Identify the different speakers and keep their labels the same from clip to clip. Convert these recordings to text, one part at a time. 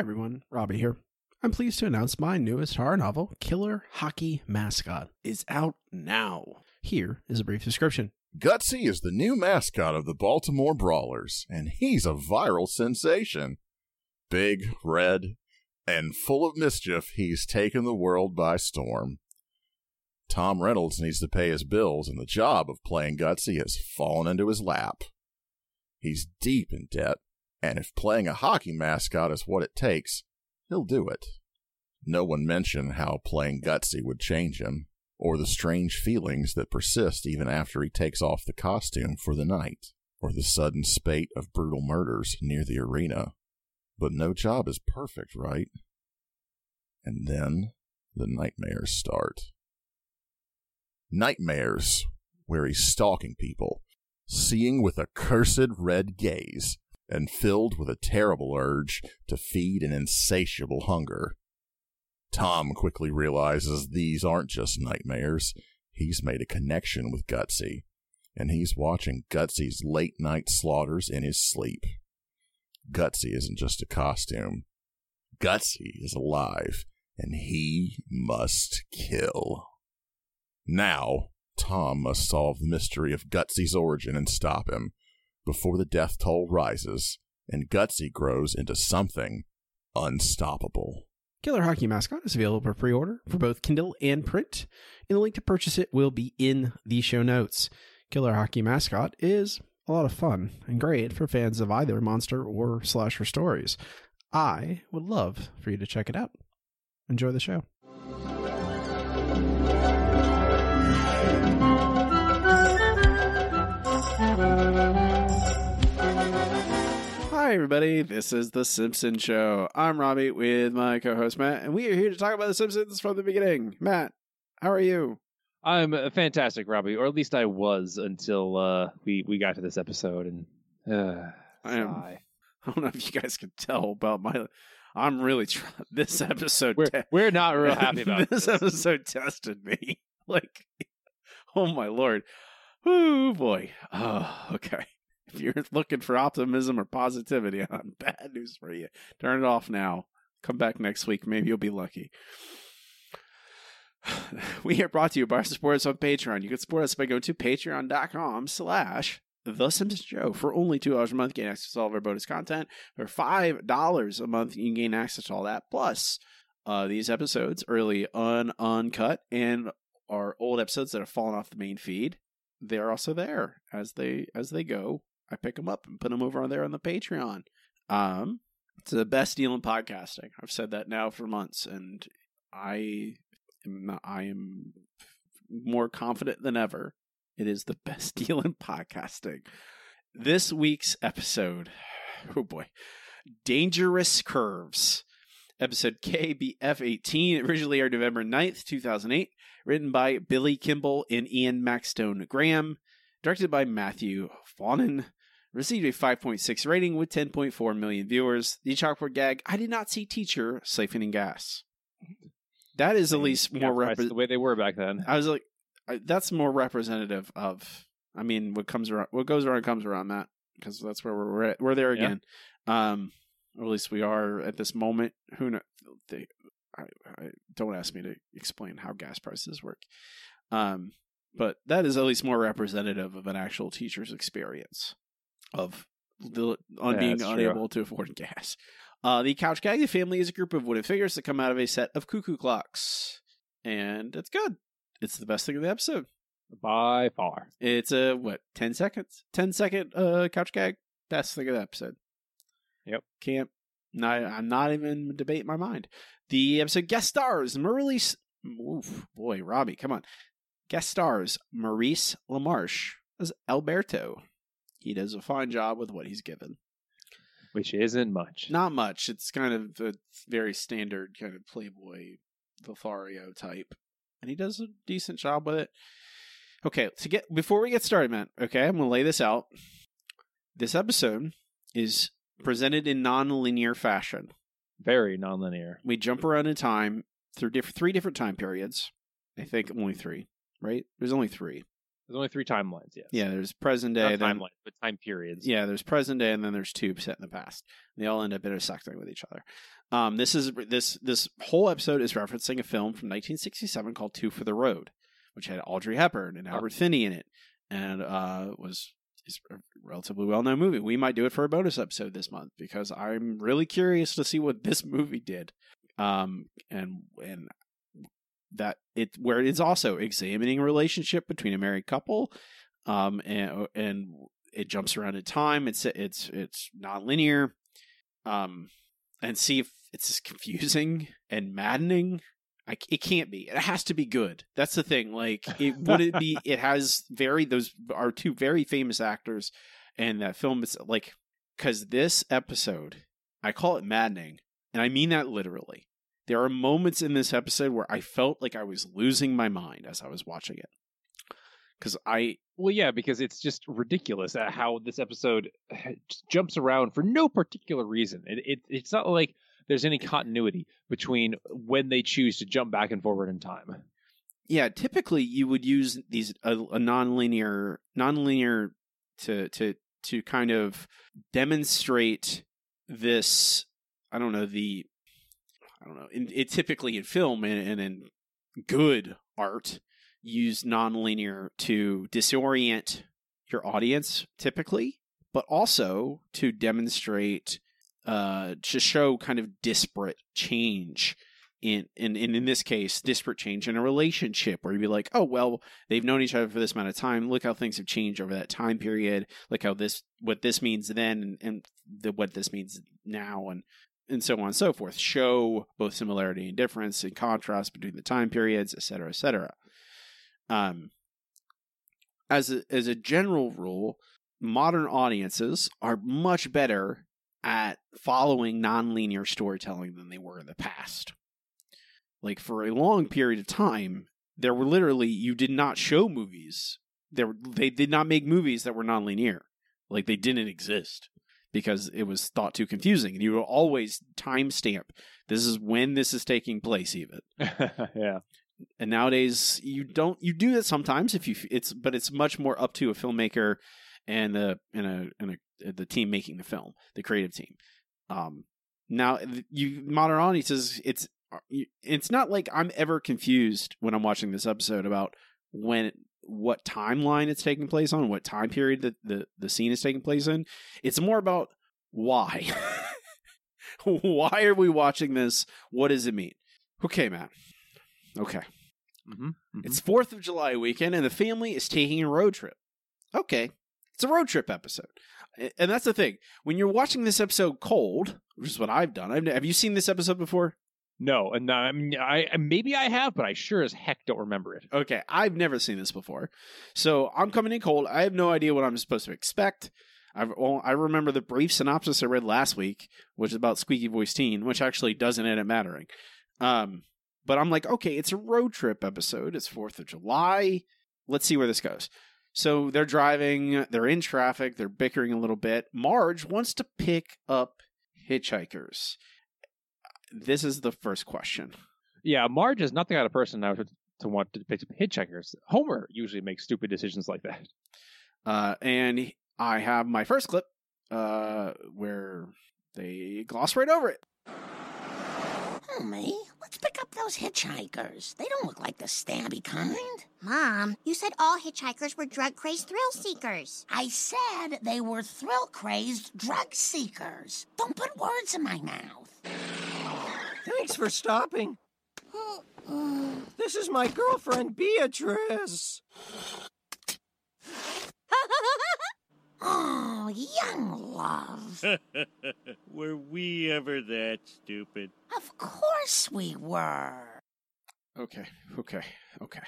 Speaker 1: everyone, Robbie here. I'm pleased to announce my newest horror novel, Killer Hockey Mascot, is out now. Here is a brief description.
Speaker 2: Gutsy is the new mascot of the Baltimore Brawlers, and he's a viral sensation. Big, red, and full of mischief, he's taken the world by storm. Tom Reynolds needs to pay his bills, and the job of playing Gutsy has fallen into his lap. He's deep in debt, and if playing a hockey mascot is what it takes, he'll do it. No one mentioned how playing Gutsy would change him, or the strange feelings that persist even after he takes off the costume for the night, or the sudden spate of brutal murders near the arena. But no job is perfect, right? And then the nightmares start. Nightmares, where he's stalking people, seeing with a cursed red gaze, and filled with a terrible urge to feed an insatiable hunger. Tom quickly realizes these aren't just nightmares. He's made a connection with Gutsy, and he's watching Gutsy's late night slaughters in his sleep. Gutsy isn't just a costume. Gutsy is alive, and he must kill. Now, Tom must solve the mystery of Gutsy's origin and stop him before the death toll rises and Gutsy grows into something unstoppable.
Speaker 1: Killer Hockey Mascot is available for pre order for both Kindle and print, and the link to purchase it will be in the show notes. Killer Hockey Mascot is a lot of fun and great for fans of either monster or slasher stories. I would love for you to check it out. Enjoy the show. Hi, everybody. This is The Simpson Show. I'm Robbie with my co host Matt, and we are here to talk about The Simpsons from the beginning. Matt, how are you?
Speaker 3: I'm uh, fantastic, Robbie, or at least I was until uh, we we got to this episode. And uh,
Speaker 1: I am- I don't know if you guys can tell about my. I'm really trying. This episode.
Speaker 3: we're
Speaker 1: te-
Speaker 3: we're not real happy about
Speaker 1: this,
Speaker 3: this.
Speaker 1: episode. Tested me. Like, oh my lord. Oh boy. Oh, okay. If you're looking for optimism or positivity, I'm bad news for you. Turn it off now. Come back next week. Maybe you'll be lucky. We are brought to you by our supporters on Patreon. You can support us by going to patreon.com slash The Simpsons Show. For only $2 a month, gain access to all of our bonus content. For $5 a month, you can gain access to all that. Plus, uh, these episodes, early un uncut, and our old episodes that have fallen off the main feed, they're also there as they as they go. I pick them up and put them over on there on the Patreon. Um, it's the best deal in podcasting. I've said that now for months, and I am I am more confident than ever. It is the best deal in podcasting. This week's episode, oh boy, Dangerous Curves, episode KABF18, originally aired November 9th, 2008, written by Billy Kimball and Ian Maxtone-Graham, directed by Matthew Faughnan, received a 5.6 rating with 10.4 million viewers. The chalkboard gag, I did not see teacher siphoning gas. That is at least more
Speaker 3: price
Speaker 1: repre-
Speaker 3: the way they were back then.
Speaker 1: I was like, that's more representative of. I mean, what comes around, what goes around comes around, Matt, because that's where we're we're, at, we're there
Speaker 3: Yeah.
Speaker 1: again. Um, or at least we are at this moment. Who know? They, I, I don't ask me to explain how gas prices work. Um, but that is at least more representative of an actual teacher's experience of the on
Speaker 3: Yeah,
Speaker 1: being
Speaker 3: that's true.
Speaker 1: unable to afford gas. Uh, the Couch Gag family is a group of wooden figures that come out of a set of cuckoo clocks, and it's good. It's the best thing of the episode.
Speaker 3: By far.
Speaker 1: It's a what ten seconds, 10 second uh couch gag. Best thing of the episode.
Speaker 3: Yep.
Speaker 1: Can't. Not, I'm not even debating my mind. The episode guest stars Maurice. Oof, boy, Robbie, come on. Guest stars Maurice LaMarche as Alberto. He does a fine job with what he's given.
Speaker 3: Which isn't much.
Speaker 1: Not much. It's kind of the very standard kind of Playboy Lothario type, and he does a decent job with it. Okay, to get before we get started, man. Okay, I'm gonna lay this out. This episode is presented in non-linear fashion.
Speaker 3: Very non-linear.
Speaker 1: We jump around in time through diff- three different time periods. I think only three, right? There's only three.
Speaker 3: There's only three timelines. Yeah.
Speaker 1: Yeah, there's present
Speaker 3: Not
Speaker 1: day, then
Speaker 3: timelines, but time periods.
Speaker 1: yeah, there's present day, and then there's two set in the past. They all end up intersecting with each other. Um, this is this this whole episode is referencing a film from 1967 called Two for the Road, which had Audrey Hepburn and
Speaker 3: Oh.
Speaker 1: Albert Finney in it, and uh, was is a relatively well known movie. We might do it for a bonus episode this month because I'm really curious to see what this movie did, um, and and that it where it is also examining a relationship between a married couple, um, and and it jumps around in time. It's it's it's non-linear, um, and see if it's as confusing and maddening. I, it can't be. It has to be good. That's the thing. Like, it would it be? It has very those are two very famous actors, and that film is like because this episode, I call it maddening, and I mean that literally. There are moments in this episode where I felt like I was losing my mind as I was watching it. Because I
Speaker 3: Well, yeah, because it's just ridiculous at how this episode eh, jumps around for no particular reason. It, it it's not like there's any continuity between when they choose to jump back and forward in time.
Speaker 1: yeah, typically you would use these a, a nonlinear nonlinear to to to kind of demonstrate this. I don't know the. I don't know. In, it typically in film and, and in good art use nonlinear to disorient your audience typically, but also to demonstrate uh to show kind of disparate change in, in in in this case disparate change in a relationship where you'd be like oh well they've known each other for this amount of time look how things have changed over that time period look how this what this means then and, and the, what this means now and and so on and so forth show both similarity and difference and contrast between the time periods et cetera et cetera um as a, as a general rule modern audiences are much better at following nonlinear storytelling than they were in the past. Like for a long period of time, there were literally you did not show movies. There they did not make movies that were nonlinear. Like they didn't exist because it was thought too confusing. And you would always timestamp this is when this is taking place even.
Speaker 3: yeah.
Speaker 1: And nowadays you don't you do that sometimes if you it's but it's much more up to a filmmaker and the and a and a the team making the film, the creative team. Um, now, you modern audiences, it's it's not like I'm ever confused when I'm watching this episode about when what timeline it's taking place on, what time period that the the scene is taking place in. It's more about why. why are we watching this? What does it mean? Okay, Matt. Okay.
Speaker 3: Mm-hmm.
Speaker 1: It's 4th of July weekend and the family is taking a road trip. Okay. It's a road trip episode. And that's the thing. When you're watching this episode cold, which is what I've done. I've, have you seen this episode before?
Speaker 3: No, and I mean, I maybe I have, but I sure as heck don't remember it.
Speaker 1: Okay, I've never seen this before. So I'm coming in cold. I have no idea what I'm supposed to expect. I well, I remember the brief synopsis I read last week, which is about Squeaky Voice Teen, which actually doesn't end up mattering. Um, but I'm like, okay, it's a road trip episode. It's Fourth of July. Let's see where this goes. So they're driving. They're in traffic. They're bickering a little bit. Marge wants to pick up hitchhikers. This is the first question.
Speaker 3: Yeah, Marge is not the kind of person I would to want to pick up hitchhikers. Homer usually makes stupid decisions like that.
Speaker 1: Uh, and I have my first clip uh, where they gloss right over it.
Speaker 4: Homie, let's pick up those hitchhikers. They don't look like the stabby kind.
Speaker 5: Mom, you said all hitchhikers were drug crazed thrill seekers.
Speaker 4: I said they were thrill crazed drug seekers. Don't put words in my mouth.
Speaker 6: Thanks for stopping. This is my girlfriend, Beatrice.
Speaker 4: Oh, young love.
Speaker 7: Were we ever that stupid?
Speaker 4: of course we were.
Speaker 1: Okay, okay, okay.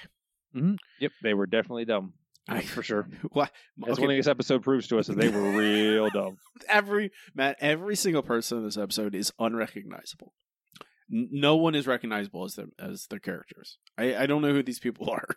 Speaker 1: Mm-hmm.
Speaker 3: Yep, they were definitely dumb.
Speaker 1: I
Speaker 3: for sure.
Speaker 1: What?
Speaker 3: That's
Speaker 1: okay,
Speaker 3: one thing this episode proves to us that they were real dumb.
Speaker 1: every Matt, every single person in this episode is unrecognizable. No one is recognizable as them as their characters. I, I don't know who these people are.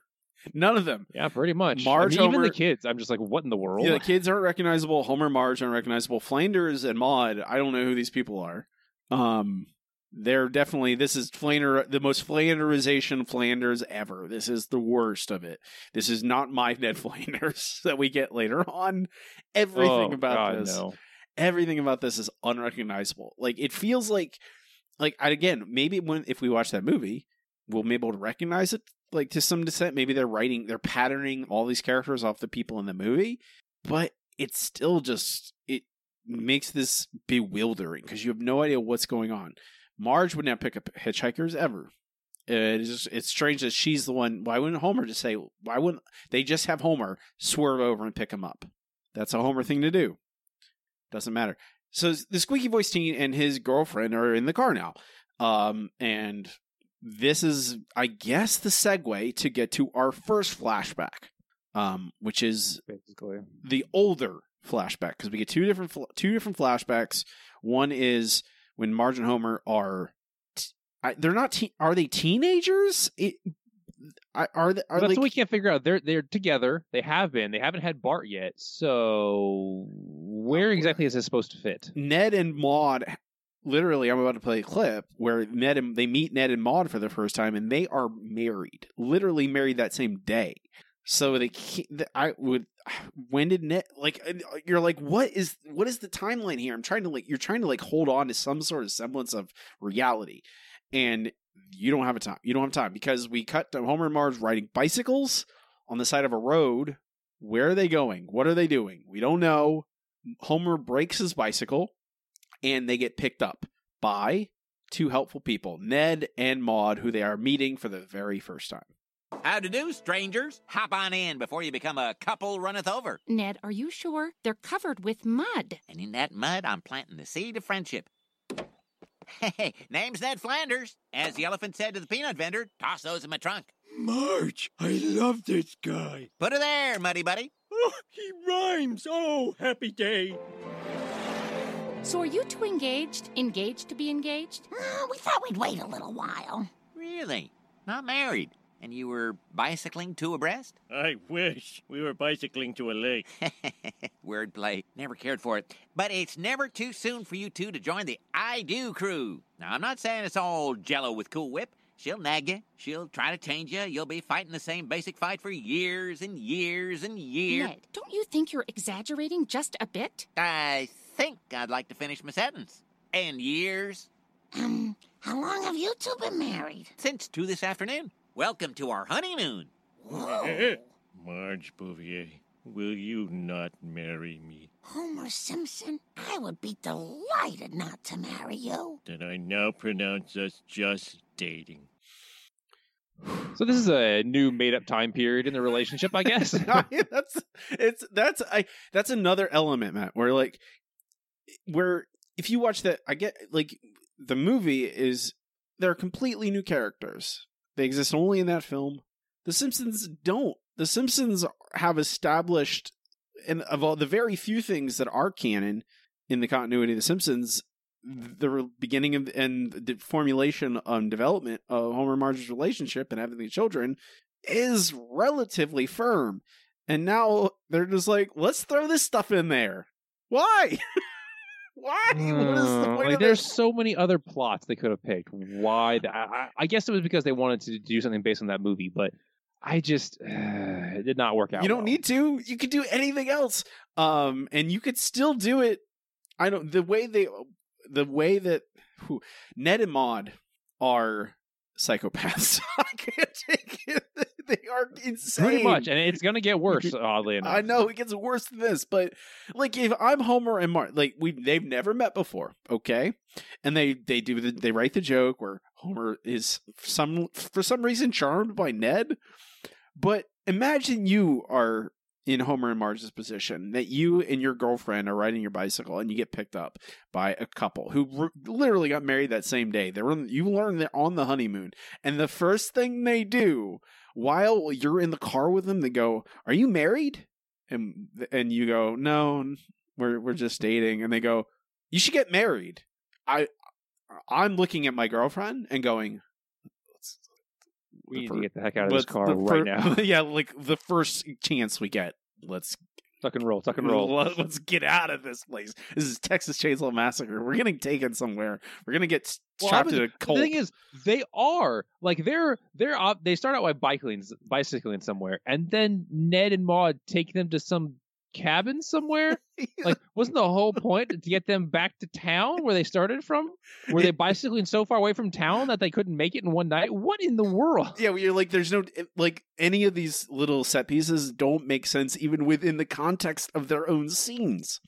Speaker 1: None of them.
Speaker 3: Yeah, pretty much.
Speaker 1: Marge,
Speaker 3: I mean, even the kids, I'm just like, what in the world?
Speaker 1: Yeah, the kids aren't recognizable. Homer, Marge aren't recognizable. Flanders and Maude, I don't know who these people are. Um, they're definitely this is Flander the most Flanderization Flanders ever. This is the worst of it. This is not my Ned Flanders that we get later on. Everything
Speaker 3: Oh,
Speaker 1: about
Speaker 3: God,
Speaker 1: this,
Speaker 3: no.
Speaker 1: everything about this is unrecognizable. Like it feels like, like again, maybe when if we watch that movie, we'll be able to recognize it like to some extent. Maybe they're writing, they're patterning all these characters off the people in the movie, but it's still just it makes this bewildering because you have no idea what's going on. Marge would not pick up hitchhikers ever. It's just it's strange that she's the one. Why wouldn't Homer just say? Why wouldn't they just have Homer swerve over and pick him up? That's a Homer thing to do. Doesn't matter. So the squeaky voice teen and his girlfriend are in the car now, um, and this is, I guess, the segue to get to our first flashback, um, which is
Speaker 3: Basically,
Speaker 1: the older flashback because we get two different fl- two different flashbacks. One is when Marge and Homer are t- I, they're not te- are they teenagers? It, I, are they are
Speaker 3: that's
Speaker 1: like
Speaker 3: what we can't figure out. They're they're together. They have been. They haven't had Bart yet. So where exactly is this supposed to fit?
Speaker 1: Ned and Maude? Literally, I'm about to play a clip where Ned and they meet Ned and Maude for the first time, and they are married. Literally married that same day. So they can't, I would when did Ned like uh, you're like what is what is the timeline here? I'm trying to like you're trying to like hold on to some sort of semblance of reality. And you don't have a time. You don't have time because we cut to Homer and Marge riding bicycles on the side of a road. Where are they going? What are they doing? We don't know. Homer breaks his bicycle and they get picked up by two helpful people, Ned and Maude, who they are meeting for the very first time.
Speaker 8: How to do, strangers? Hop on in before you become a couple runneth over.
Speaker 9: Ned, are you sure? They're covered with mud.
Speaker 8: And in that mud, I'm planting the seed of friendship. Hey, name's Ned Flanders. As the elephant said to the peanut vendor, toss those in my trunk.
Speaker 7: Marge, I love this guy.
Speaker 8: Put her there, muddy buddy.
Speaker 7: Oh, he rhymes. Oh, happy day.
Speaker 9: So are you two engaged? Engaged to be engaged?
Speaker 4: Uh, we thought we'd wait a little while.
Speaker 8: Really? Not married? And you were bicycling two abreast?
Speaker 7: I wish we were bicycling to a lake.
Speaker 8: Wordplay. Never cared for it. But it's never too soon for you two to join the I Do crew. Now, I'm not saying it's all jello with Cool Whip. She'll nag you. She'll try to change you. You'll be fighting the same basic fight for years and years and years.
Speaker 9: Ned, don't you think you're exaggerating just a bit?
Speaker 8: I think I'd like to finish my sentence. And years
Speaker 4: Um, how long have you two been married?
Speaker 8: since two this afternoon. Welcome to our honeymoon.
Speaker 4: Whoa.
Speaker 7: Marge Bouvier, will you not marry me?
Speaker 4: Homer Simpson, I would be delighted not to marry you.
Speaker 7: Then I now pronounce us just dating.
Speaker 3: So this is a new made up time period in the relationship, I guess.
Speaker 1: that's it's that's I that's another element, Matt. Where like where if you watch that, I get like the movie is they're completely new characters. They exist only in that film. The Simpsons don't. The Simpsons have established, and of all the very few things that are canon in the continuity of The Simpsons, the beginning of and the formulation and development of Homer and Marge's relationship and having the children is relatively firm. And now they're just like, let's throw this stuff in there. Why? Why? what is the
Speaker 3: Uh,
Speaker 1: point
Speaker 3: like,
Speaker 1: of
Speaker 3: there's
Speaker 1: this?
Speaker 3: so many other plots they could have picked. Why? th- I, I- I guess it was because they wanted to do something based on that movie, but I just it did not work out.
Speaker 1: You don't
Speaker 3: well.
Speaker 1: need to. You could do anything else. Um, and you could still do it. I don't. The way they, the way that whew, Ned and Maude are psychopaths. I can't take it. They are insane.
Speaker 3: pretty much, and it's gonna get worse. Oddly enough,
Speaker 1: I know it gets worse than this, but like if I'm Homer and Marge, like we they've never met before, okay, and they they do the, they write the joke where Homer is some for some reason charmed by Ned, but imagine you are in Homer and Marge's position that you and your girlfriend are riding your bicycle and you get picked up by a couple who literally got married that same day. They were you learn they're on the honeymoon, and the first thing they do while you're in the car with them, they go, "Are you married?" And and you go, "No, we're we're just dating." And they go, "You should get married." I I'm looking at my girlfriend and going,
Speaker 3: we need to get the heck out of this car right
Speaker 1: fir-
Speaker 3: now.
Speaker 1: yeah, like the first chance we get, let's
Speaker 3: Tuck and roll, tuck and roll.
Speaker 1: Let- Let's get out of this place. This is Texas Chainsaw Massacre. We're getting taken somewhere. We're gonna get
Speaker 3: Well,
Speaker 1: trapped in a cult.
Speaker 3: The thing is, they are like they're they're they start out by bicycling bicycling somewhere, and then Ned and Maude take them to some cabin somewhere. like, wasn't the whole point to get them back to town where they started from? Were they bicycling so far away from town that they couldn't make it in one night? What in the world?
Speaker 1: yeah, you're like, there's no like any of these little set pieces don't make sense even within the context of their own scenes.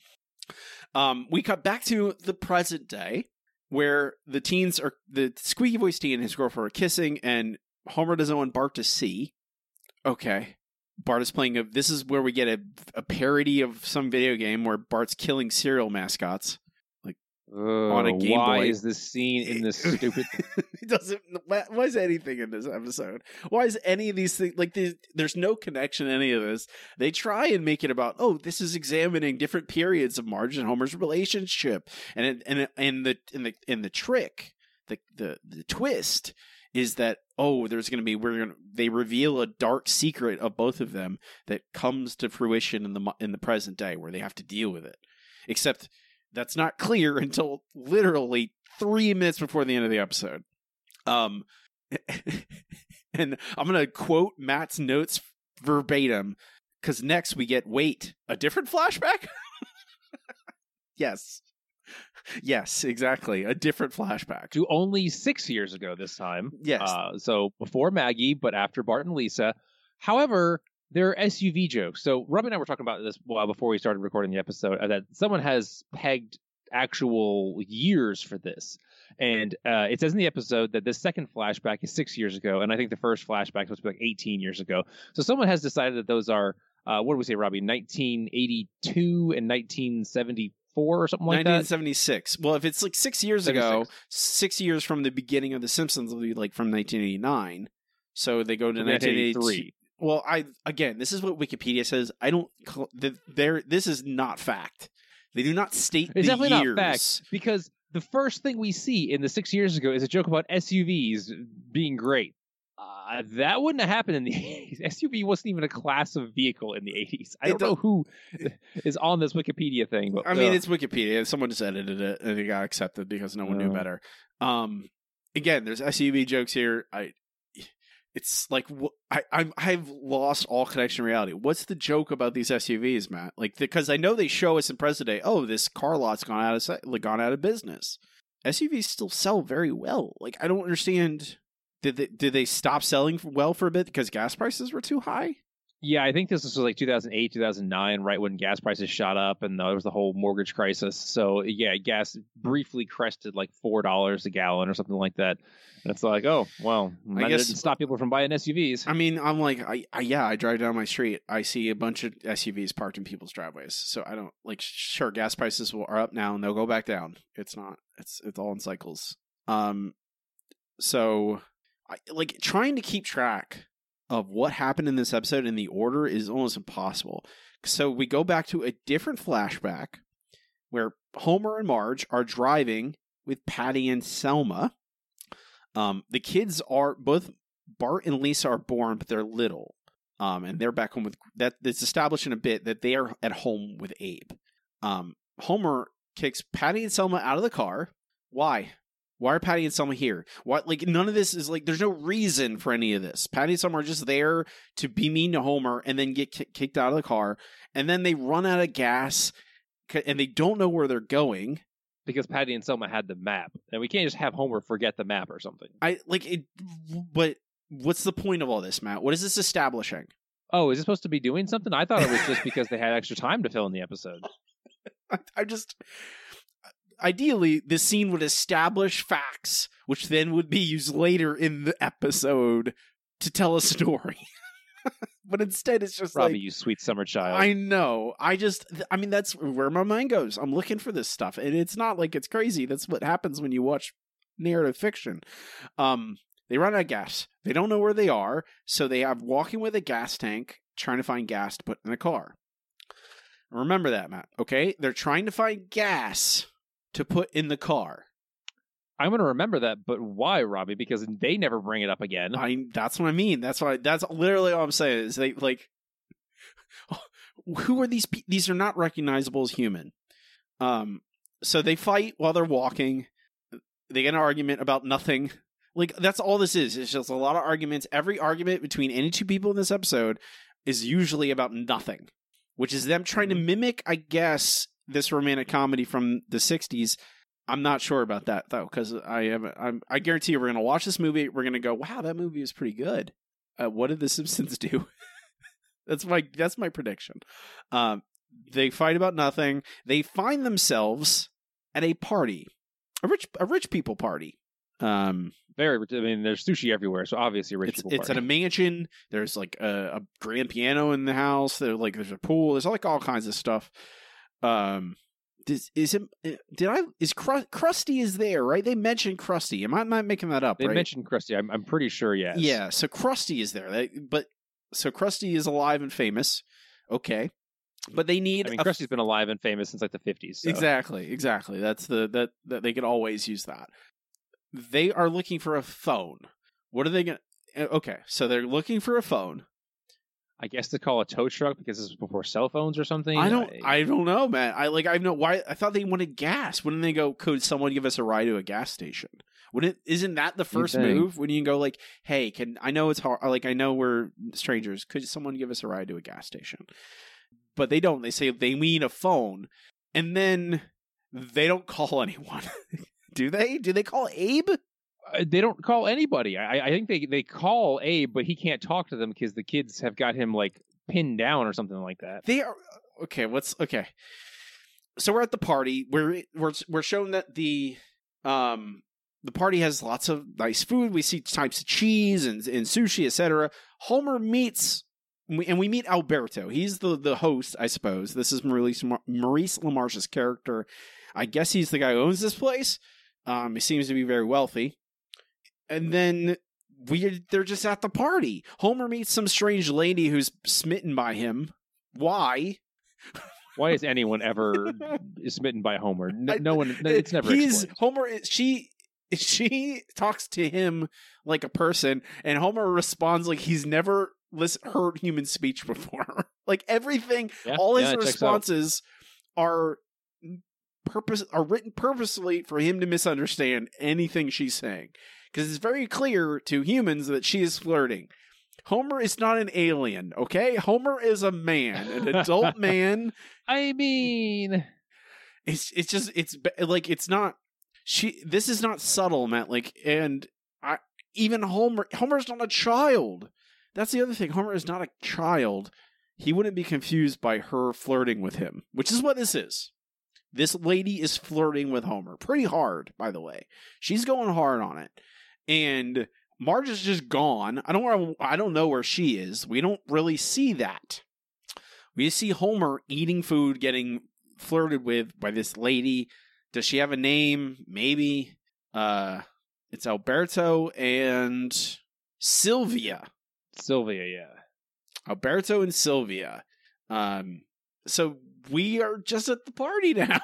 Speaker 1: Um, we cut back to the present day where the teens are the squeaky voice teen and his girlfriend are kissing, and Homer doesn't want Bart to see. Okay. Bart is playing a. This is where we get a, a parody of some video game where Bart's killing cereal mascots.
Speaker 3: Like on
Speaker 1: a Game
Speaker 3: why
Speaker 1: Boy.
Speaker 3: is this scene in this stupid?
Speaker 1: it doesn't. Why why is anything in this episode? Why is any of these things like? There's, there's no connection to any of this. They try and make it about. Oh, this is examining different periods of Marge and Homer's relationship, and it, and it- and the and the and the trick, the the the twist is that oh, there's going to be we're going to they reveal a dark secret of both of them that comes to fruition in the in the present day where they have to deal with it. Except that's not clear until literally three minutes before the end of the episode. Um, and I'm gonna quote Matt's notes verbatim because next we get wait a different flashback. yes, yes, exactly a different flashback.
Speaker 3: to only six years ago this time.
Speaker 1: Yes.
Speaker 3: Uh, so before Maggie, but after Bart and Lisa. However, there are SUV jokes. So Robbie and I were talking about this while before we started recording the episode uh, that someone has pegged actual years for this. And uh, it says in the episode that the second flashback is six years ago, and I think the first flashback was like 18 years ago. So someone has decided that those are, uh, what do we say, Robbie, 1982 and 1974 or something like that.
Speaker 1: 1976. Well, if it's like six years ago, six years from the beginning of The Simpsons will be like from 1989. So they go to 1983.
Speaker 3: 1983.
Speaker 1: Well, I again, this is what Wikipedia says. I don't. cl- There, this is not fact. They do not state
Speaker 3: It's
Speaker 1: the
Speaker 3: definitely
Speaker 1: years.
Speaker 3: not fact because the first thing we see in the six years ago is a joke about SUVs being great. Uh, that wouldn't have happened in the 80s. SUV wasn't even a class of vehicle in the 80s. I
Speaker 1: It
Speaker 3: don't know who is on this Wikipedia thing, but
Speaker 1: I mean,
Speaker 3: uh,
Speaker 1: it's Wikipedia. Someone just edited it and it got accepted because no one knew
Speaker 3: Uh.
Speaker 1: better. Um, again, there's SUV jokes here. I, it's like I I'm, I've lost all connection to reality. What's the joke about these SUVs, Matt? Like because I know they show us in present day. Oh, this car lot's gone out of like, gone out of business. SUVs still sell very well. Like I don't understand. Did they did they stop selling well for a bit because gas prices were too high?
Speaker 3: yeah, I think this was like 2008, 2009, right when gas prices shot up and there was the whole mortgage crisis. So yeah, gas briefly crested like four dollars a gallon or something like that. And it's like, oh well,
Speaker 1: I guess-
Speaker 3: didn't stop people from buying SUVs.
Speaker 1: I mean, I'm like, I, I yeah, I drive down my street, I see a bunch of SUVs parked in people's driveways. So I don't like, sure, gas prices will, are up now and they'll go back down. It's not. It's it's all in cycles. Um, so I like trying to keep track of what happened in this episode in the order is almost impossible. So we go back to a different flashback where Homer and Marge are driving with Patty and Selma. Um, the kids are both Bart and Lisa are born, but they're little. Um, and they're back home with that. It's established in a bit that they are at home with Abe. Um, Homer kicks Patty and Selma out of the car. Why? Why are Patty and Selma here? What? Like none of this is like. There's no reason for any of this. Patty and Selma are just there to be mean to Homer and then get ki- kicked out of the car. And then they run out of gas, and they don't know where they're going.
Speaker 3: because Patty and Selma had the map, and we can't just have Homer forget the map or something.
Speaker 1: I like it. But what's the point of all this, Matt? What is this establishing?
Speaker 3: Oh, is it supposed to be doing something? I thought it was just because they had extra time to fill in the episode.
Speaker 1: I, I just ideally this scene would establish facts which then would be used later in the episode to tell a story. But instead it's just
Speaker 3: Robbie,
Speaker 1: like
Speaker 3: you sweet summer child.
Speaker 1: i know. I just i mean that's where my mind goes. I'm looking for this stuff and it's not like it's crazy. That's what happens when you watch narrative fiction. Um they run out of gas. They don't know where they are so they have walking with a gas tank trying to find gas to put in the car. Remember that matt okay? They're trying to find gas to put in the car
Speaker 3: I'm going to remember that, but why, Robbie? Because they never bring it up again.
Speaker 1: I that's what I mean. That's why that's literally all I'm saying is they like who are these? Pe- these are not recognizable as human. Um, so they fight while they're walking. They get an argument about nothing. Like that's all this is. It's just a lot of arguments. Every argument between any two people in this episode is usually about nothing, which is them trying to mimic, I guess, this romantic comedy from the '60s. I'm not sure about that though, because I have. I'm, I guarantee you, we're gonna watch this movie. We're gonna go, "Wow, that movie is pretty good." Uh, what did The Simpsons do? that's my that's my prediction. Um, they fight about nothing. They find themselves at a party, a rich a rich people party. Um,
Speaker 3: Very. I mean, there's sushi everywhere, so obviously rich
Speaker 1: it's
Speaker 3: people
Speaker 1: it's at a mansion. There's like a, a grand piano in the house. There like there's a pool. There's like all kinds of stuff. Um, is is it? Did I is Krusty is there? Right? They mentioned Krusty. Am I not making that up?
Speaker 3: They
Speaker 1: right?
Speaker 3: mentioned Krusty. I'm, I'm pretty sure. Yes.
Speaker 1: Yeah. So Krusty is there. They, but so Krusty is alive and famous. Okay, but they need.
Speaker 3: I mean, Krusty's been alive and famous since like the 50s. So.
Speaker 1: Exactly, exactly. That's the that that they could always use that. They are looking for a phone. What are they going to Okay, so they're looking for a phone.
Speaker 3: I guess to call a tow truck because this was before cell phones or something.
Speaker 1: I don't I don't know, man. I like I know why I thought they wanted gas. Wouldn't they go could someone give us a ride to a gas station? Wouldn't isn't that the first move when you can go like, "Hey, can I know it's hard like I know we're strangers. Could someone give us a ride to a gas station?" But they don't. They say they need a phone. And then they don't call anyone. Do they? Do they call Abe?
Speaker 3: Uh, they don't call anybody. I, I think they they call Abe, but he can't talk to them because the kids have got him like pinned down or something like that.
Speaker 1: They are okay. What's okay? So we're at the party. We're we're we're shown that the um the party has lots of nice food. We see types of cheese and and sushi, etc. Homer meets and we meet Alberto. He's the the host, I suppose. This is Maurice Maurice LaMarche's character. I guess he's the guy who owns this place. Um, he seems to be very wealthy. And then we they're just at the party. Homer meets some strange lady who's smitten by him. Why?
Speaker 3: Why is anyone ever smitten by Homer? No, no one. It's never.
Speaker 1: He's
Speaker 3: explained.
Speaker 1: Homer. She she talks to him like a person, and Homer responds like he's never listen, heard human speech before. like everything,
Speaker 3: Yeah,
Speaker 1: all his
Speaker 3: yeah, it checks out.
Speaker 1: responses are purpose are written purposely for him to misunderstand anything she's saying because it's very clear to humans that she is flirting. Homer is not an alien, okay? Homer is a man, an adult man.
Speaker 3: I mean,
Speaker 1: it's it's just it's like it's not she this is not subtle matt like and i even homer homer's not a child. That's the other thing homer is not a child. He wouldn't be confused by her flirting with him which is what this is. This lady is flirting with homer pretty hard by the way. She's going hard on it and marge is just gone i don't know i don't know where she is we don't really see that we see homer eating food getting flirted with by this lady. Does she have a name? Maybe. Uh it's Alberto and Sylvia.
Speaker 3: Sylvia. Yeah.
Speaker 1: Alberto and Sylvia. Um so we are just at the party now.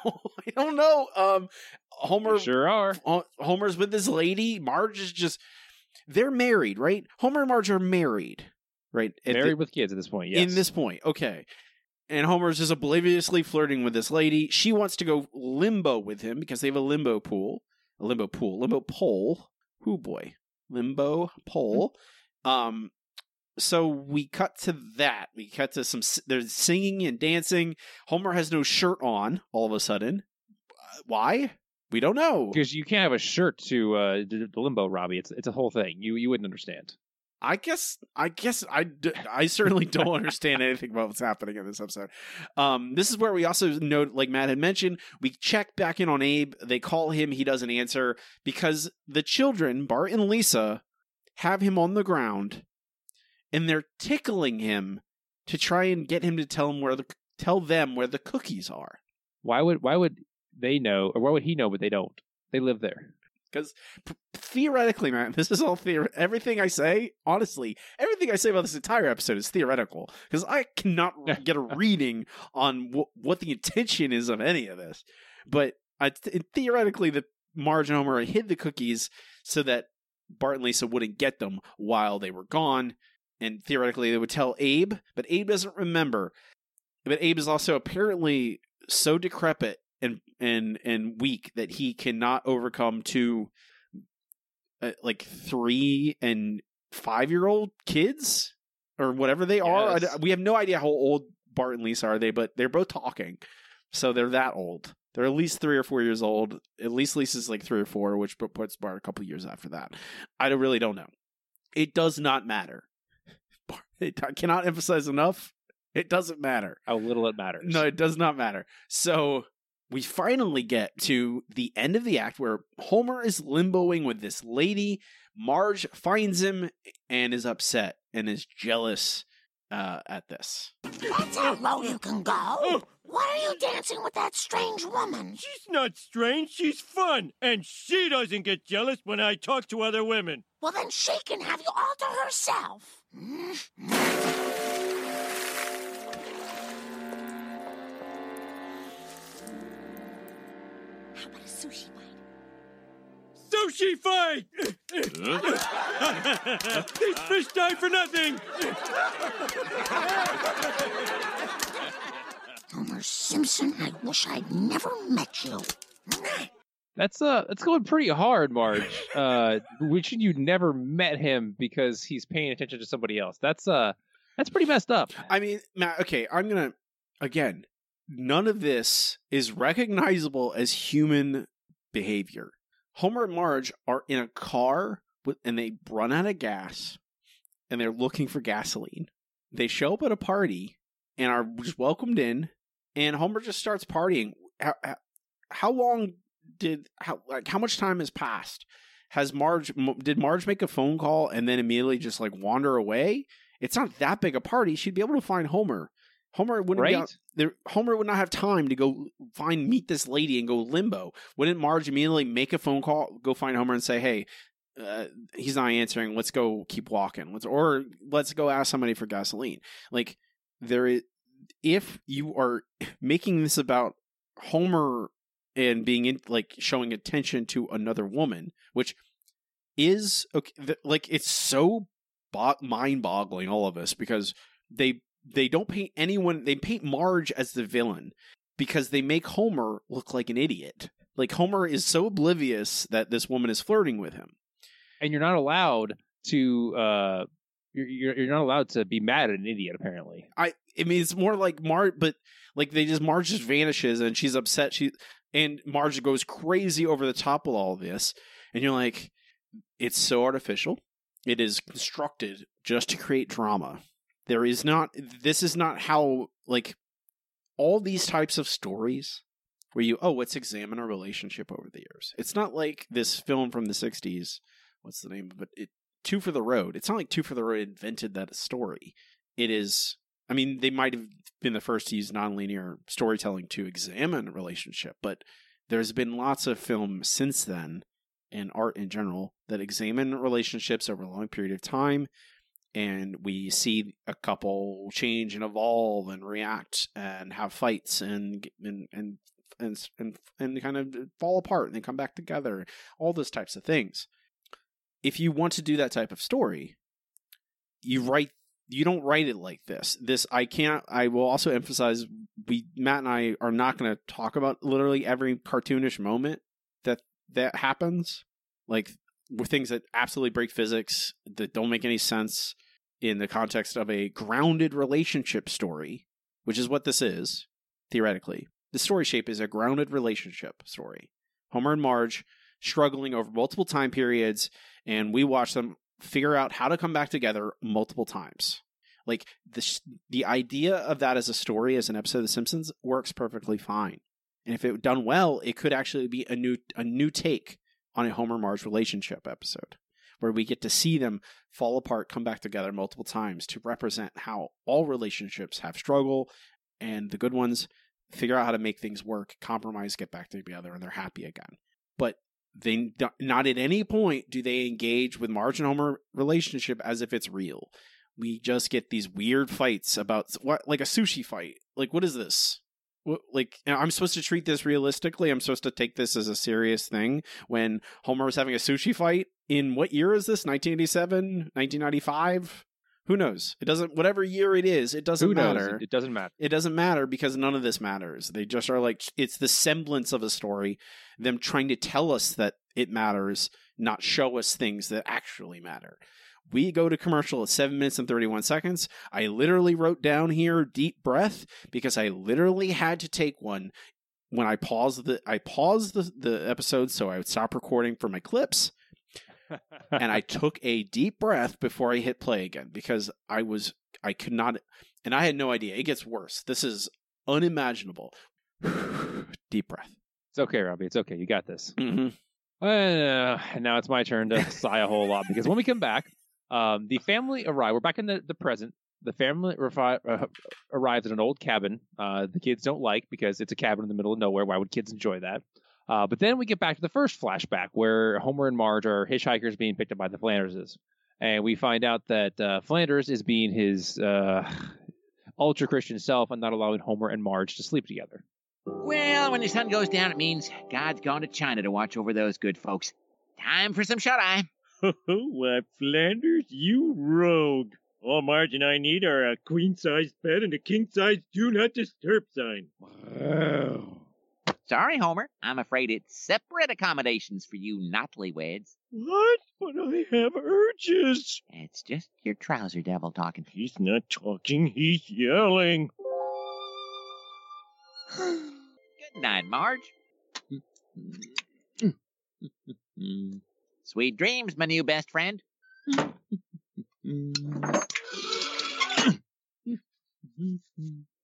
Speaker 1: I don't know. Um Homer
Speaker 3: sure are.
Speaker 1: Homer's with this lady. Marge is just they're married, right? Homer and Marge are married. Right? At the-
Speaker 3: Married with kids at this point. Yes.
Speaker 1: in this point. Okay. And Homer's just obliviously flirting with this lady. She wants to go limbo with him because they have a limbo pool. A limbo pool. Limbo pole. Who boy. Limbo pole. Um so we cut to that. We cut to some there's singing and dancing. Homer has no shirt on all of a sudden. Uh, Why? We don't know.
Speaker 3: because you can't have a shirt to uh, the limbo, Robbie. It's it's a whole thing. You you wouldn't understand.
Speaker 1: I guess I guess I, I certainly don't understand anything about what's happening in this episode. Um, this is where we also note, like Matt had mentioned, we check back in on Abe. They call him, he doesn't answer because the children, Bart and Lisa, have him on the ground, and they're tickling him to try and get him to tell him where the tell them where the cookies are.
Speaker 3: Why would why would they know or why would he know but they don't? They live there.
Speaker 1: Because theoretically, man, this is all theory. Everything I say, honestly, everything I say about this entire episode is theoretical. Because I cannot get a reading on wh- what the intention is of any of this. But I, th- theoretically, the Marge and Homer hid the cookies so that Bart and Lisa wouldn't get them while they were gone. And theoretically, they would tell Abe, but Abe doesn't remember. but Abe is also apparently so decrepit and and and weak that he cannot overcome two uh, like three and five year old kids or whatever they are.
Speaker 3: Yes.
Speaker 1: we have no idea how old Bart and Lisa are they, but they're both talking, so they're that old. They're at least three or four years old. At least Lisa's like three or four, which puts Bart a couple years after that. I don't, really don't know. It does not matter. Bart- it- I cannot emphasize enough. It doesn't matter.
Speaker 3: How little it matters.
Speaker 1: No, it does not matter. So we finally get to the end of the act where Homer is limboing with this lady. Marge finds him and is upset and is jealous uh, at this.
Speaker 4: That's how low you can go. Why are you dancing with that strange woman?
Speaker 7: She's not strange, she's fun. And she doesn't get jealous when I talk to other women.
Speaker 4: Well, then she can have you all to herself.
Speaker 5: How about a sushi bite?
Speaker 7: Sushi fight! These fish die for nothing!
Speaker 4: Homer Simpson, I wish I'd never met you.
Speaker 3: That's uh that's going pretty hard, Marge. Uh wishing you never met him because he's paying attention to somebody else. That's uh that's pretty messed up.
Speaker 1: I mean, Matt, okay, I'm to, again, none of this is recognizable as human behavior. Homer and Marge are in a car with, and they run out of gas and they're looking for gasoline. They show up at a party and are just welcomed in, and Homer just starts partying. How, how long did how like how much time has passed? Has Marge m- did Marge make a phone call and then immediately just like wander away? It's not that big a party. She'd be able to find Homer. Homer wouldn't be
Speaker 3: Right?
Speaker 1: out, there. Homer would not have time to go find meet this lady and go limbo. Wouldn't Marge immediately make a phone call, go find Homer and say, "Hey, uh, he's not answering. Let's go keep walking. Let's or let's go ask somebody for gasoline." Like there is, if you are making this about Homer and being in, like showing attention to another woman, which is okay, th- like it's so bo- mind-boggling all of us because they they don't paint anyone they paint Marge as the villain because they make Homer look like an idiot. Like Homer is so oblivious that this woman is flirting with him.
Speaker 3: And you're not allowed to uh you're you're, you're not allowed to be mad at an idiot apparently.
Speaker 1: I I mean it's more like Marge but like they just Marge just vanishes and she's upset she and Marge goes crazy over the top with all of this and you're like it's so artificial. It is constructed just to create drama. There is not this is not how like all these types of stories where you oh let's examine a relationship over the years. It's not like this film from the 60s what's the name of it? it Two for the Road. It's not like Two for the Road invented that story. It is I mean, they might have been the first to use nonlinear storytelling to examine a relationship, but there's been lots of film since then and art in general that examine relationships over a long period of time and we see a couple change and evolve and react and have fights and and and and and, and kind of fall apart and then come back together all those types of things. If you want to do that type of story you write you don't write it like this. This i can't i will also emphasize we matt and i are not going to talk about literally every cartoonish moment that that happens like with things that absolutely break physics that don't make any sense in the context of a grounded relationship story which is what this is theoretically. The story shape is a grounded relationship story. Homer and marge struggling over multiple time periods and we watch them figure out how to come back together multiple times. Like the sh- the idea of that as a story as an episode of The Simpsons works perfectly fine. And if it done well, it could actually be a new a new take on a Homer Marge relationship episode where we get to see them fall apart, come back together multiple times to represent how all relationships have struggle and the good ones figure out how to make things work, compromise, get back together and they're happy again. But they not at any point do they engage with Marge and Homer relationship as if it's real. We just get these weird fights about what, like a sushi fight. Like, what is this? What, like, I'm supposed to treat this realistically. I'm supposed to take this as a serious thing when Homer is having a sushi fight. In what year is this? 1987, 1995? Who knows? It doesn't. Whatever year it is, it doesn't
Speaker 3: Who
Speaker 1: matter.
Speaker 3: It, doesn't matter.
Speaker 1: It doesn't matter because none of this matters. They just are like it's the semblance of a story, them trying to tell us that it matters, not show us things that actually matter. We go to commercial at 7 minutes and 31 seconds. I literally wrote down here deep breath because I literally had to take one when I paused the I paused the, the episode so I would stop recording for my clips and I took a deep breath before I hit play again because I was I could not and I had no idea. It gets worse. This is unimaginable. deep breath.
Speaker 3: It's okay, Robbie. It's okay. You got this.
Speaker 1: Mm-hmm.
Speaker 3: Uh, and now it's my turn to sigh a whole lot because when we come back, um, the family arrive. We're back in the, the present. The family refi- uh, arrives at an old cabin. Uh, the kids don't like because it's a cabin in the middle of nowhere. Why would kids enjoy that? Uh, but then we get back to the first flashback where Homer and Marge are hitchhikers being picked up by the Flanderses. And we find out that uh, Flanders is being his uh, ultra Christian self and not allowing Homer and Marge to sleep together.
Speaker 8: Well, when the sun goes down, it means God's gone to China to watch over those good folks. Time for some shut eye.
Speaker 7: Why, Flanders, you rogue. All Marge and I need are a queen sized bed and a king sized do not disturb sign.
Speaker 3: Wow.
Speaker 8: Sorry, Homer. I'm afraid it's separate accommodations for you nightly-weds.
Speaker 7: What? But I have urges.
Speaker 8: It's just your trouser devil talking.
Speaker 7: He's not talking, he's yelling.
Speaker 8: Good night, Marge. Sweet dreams, my new best friend.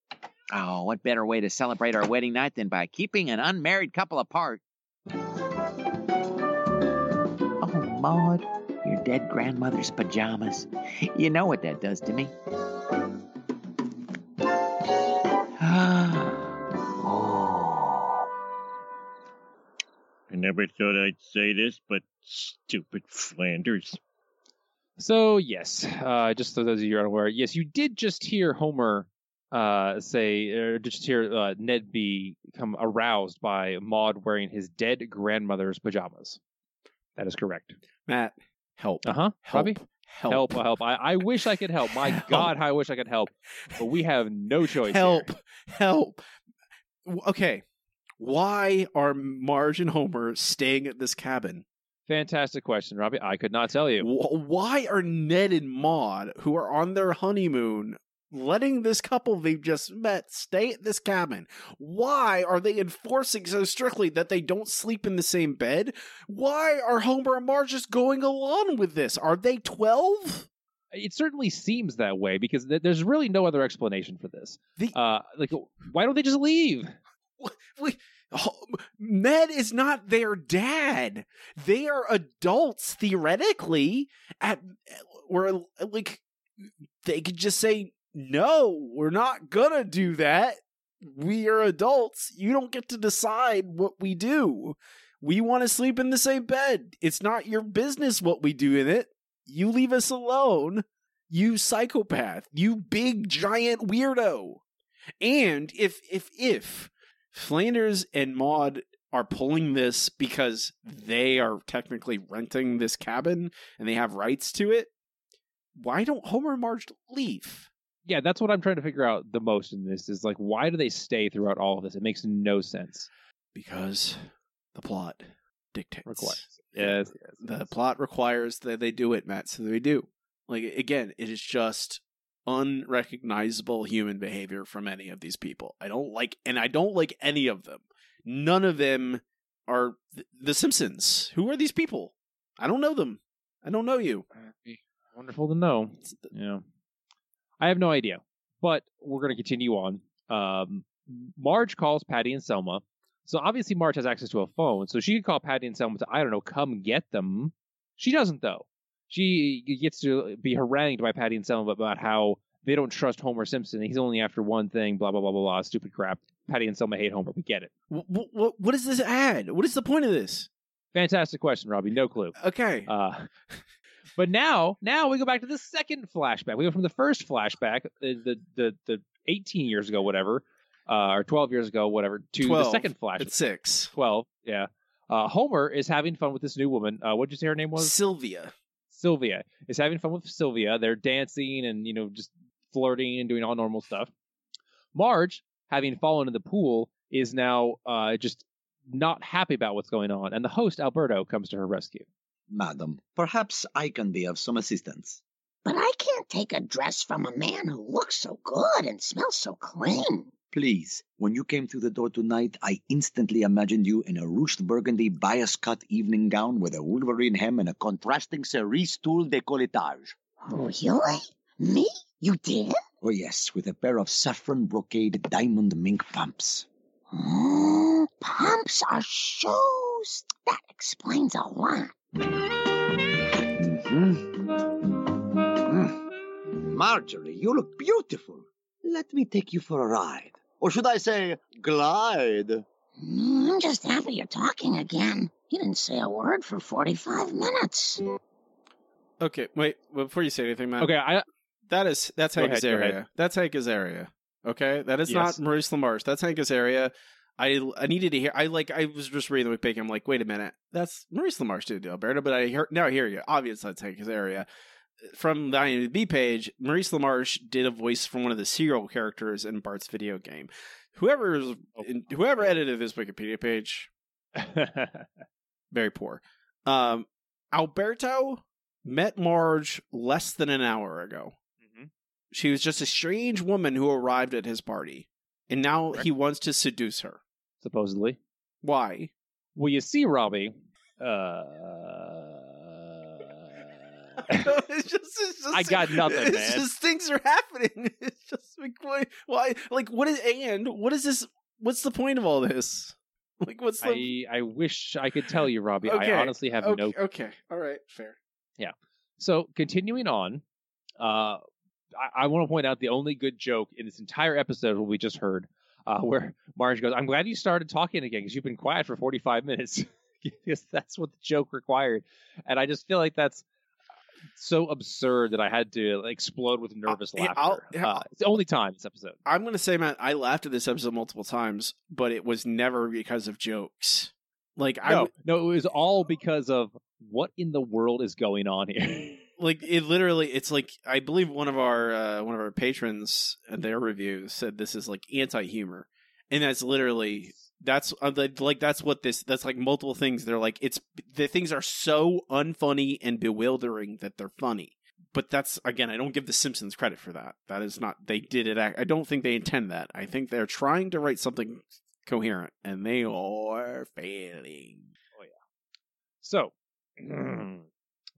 Speaker 8: Oh, what better way to celebrate our wedding night than by keeping an unmarried couple apart? Oh, Maude, your dead grandmother's pajamas. You know what that does to me. oh.
Speaker 7: I never thought I'd say this, but stupid Flanders.
Speaker 3: So yes, uh, just so those of you who are unaware, yes, you did just hear Homer uh, say, or just hear uh, Ned become aroused by Maude wearing his dead grandmother's pajamas. That is correct.
Speaker 1: Matt, help.
Speaker 3: Uh huh.
Speaker 1: Help.
Speaker 3: Robbie,
Speaker 1: Help.
Speaker 3: help, help. I, I wish I could help. My
Speaker 1: Help.
Speaker 3: God, how I wish I could help, but we have no choice.
Speaker 1: Help.
Speaker 3: here.
Speaker 1: Help. Okay. Why are Marge and Homer staying at this cabin?
Speaker 3: Fantastic question, Robbie. I could not tell you.
Speaker 1: Why are Ned and Maude, who are on their honeymoon, letting this couple they've just met stay at this cabin? Why are they enforcing so strictly that they don't sleep in the same bed? Why are Homer and Marge just going along with this? Are they 12?
Speaker 3: It certainly seems that way because th- there's really no other explanation for this.
Speaker 1: The-
Speaker 3: Uh, like, why don't they just leave?
Speaker 1: Wait, Ned is not their dad. They are adults theoretically. At or like they could just say no. We're not gonna do that. We are adults. You don't get to decide what we do. We want to sleep in the same bed. It's not your business what we do in it. You leave us alone. You psychopath. You big giant weirdo. And if if if Flanders and Maude are pulling this because they are technically renting this cabin and they have rights to it. Why don't Homer and Marge leave?
Speaker 3: Yeah, that's what I'm trying to figure out the most in this is like, why do they stay throughout all of this? It makes no sense.
Speaker 1: Because the plot dictates.
Speaker 3: Requires. Yes, yes,
Speaker 1: The
Speaker 3: yes.
Speaker 1: plot requires that they do it, Matt. So they do. Like again, it is just unrecognizable human behavior from any of these people. I don't like, and I don't like any of them. None of them are th- the Simpsons. Who are these people? I don't know them. I don't know you.
Speaker 3: Wonderful to know. Yeah. I have no idea, but we're going to continue on. Um, Marge calls Patty and Selma. So obviously Marge has access to a phone, so she could call Patty and Selma to, I don't know, come get them. She doesn't, though. She gets to be harangued by Patty and Selma about how they don't trust Homer Simpson. He's only after one thing, blah, blah, blah, blah, blah, stupid crap. Patty and Selma hate Homer. We get it.
Speaker 1: What, what, what does this add? What is the point of this?
Speaker 3: Fantastic question, Robbie. No clue.
Speaker 1: Okay.
Speaker 3: Uh, but now, now we go back to the second flashback. We go from the first flashback, the the the, the 18 years ago, whatever, uh, or 12 years ago, whatever, to
Speaker 1: 12.
Speaker 3: the second flashback.
Speaker 1: It's six.
Speaker 3: 12, yeah. Uh, Homer is having fun with this new woman. Uh, what did you say her name was?
Speaker 1: Sylvia.
Speaker 3: Sylvia is having fun with Sylvia. They're dancing and you know just flirting and doing all normal stuff. Marge, having fallen in the pool, is now uh, just not happy about what's going on, and the host Alberto comes to her rescue.
Speaker 10: Madam, perhaps I can be of some assistance.
Speaker 4: But I can't take a dress from a man who looks so good and smells so clean.
Speaker 10: Please, when you came through the door tonight, I instantly imagined you in a ruched burgundy bias cut evening gown with a wolverine hem and a contrasting cerise tulle décolletage.
Speaker 4: Really? Me? You did?
Speaker 10: Oh, yes, with a pair of saffron brocade diamond mink pumps.
Speaker 4: Mm, pumps are shoes. That explains a lot.
Speaker 10: Mm-hmm. Marjorie, you look beautiful. Let me take you for a ride. Or should I say, glide?
Speaker 4: Mm, I'm just happy you're talking again. You didn't say a word for 45 minutes.
Speaker 1: Okay, wait. Before you say anything, Matt.
Speaker 3: Okay, I
Speaker 1: That is that's
Speaker 3: Go
Speaker 1: Hank
Speaker 3: ahead,
Speaker 1: Azaria. That's Hank Azaria. Okay, that is
Speaker 3: Yes.
Speaker 1: not Maurice LaMarche. That's Hank Azaria. I I needed to hear. I like. I was just reading the Wikipedia. I'm like, wait a minute. That's Maurice LaMarche did Alberto, but I hear now. I hear you. Obviously, that's Hank Azaria. From the IMDb page, Maurice LaMarche did a voice for one of the serial characters in Bart's video game. Whoever whoever edited this Wikipedia page, very poor. Um, Alberto met Marge less than an hour ago.
Speaker 3: Mhm.
Speaker 1: She was just a strange woman who arrived at his party, and now he wants to seduce her.
Speaker 3: supposedly.
Speaker 1: Why?
Speaker 3: Well, you see, Robbie. Uh,
Speaker 1: it's just, it's just,
Speaker 3: I got nothing,
Speaker 1: it's
Speaker 3: man.
Speaker 1: just things are happening. It's just like why, why? Like what is and what is this? What's the point of all this? Like what's the?
Speaker 3: I I wish I could tell you, Robbie.
Speaker 1: Okay,
Speaker 3: I honestly have
Speaker 1: okay,
Speaker 3: no.
Speaker 1: Okay, all right, fair. Yeah.
Speaker 3: So continuing on, uh, I, I want to point out the only good joke in this entire episode what we just heard, uh, where Marge goes, "I'm glad you started talking again because you've been quiet for 45 minutes." because that's what the joke required, and I just feel like that's so absurd that I had to explode with nervous
Speaker 1: yeah, I'll-
Speaker 3: laughter.
Speaker 1: yeah,
Speaker 3: uh, it's the only time this episode.
Speaker 1: I'm gonna say, Matt, I laughed at this episode multiple times, but it was never because of jokes. Like I
Speaker 3: No,
Speaker 1: w-
Speaker 3: no, it was all because of what in the world is going on here.
Speaker 1: like it literally it's like i believe one of our uh, one of our patrons their review said this is like anti-humor. And that's literally that's uh, like that's what this that's like multiple things. They're like it's the things are so unfunny and bewildering that they're funny. But that's again i don't give the simpsons credit for that. That is not they did it i don't think they intend that. I think they're trying to write something coherent and they are failing. Oh yeah.
Speaker 3: So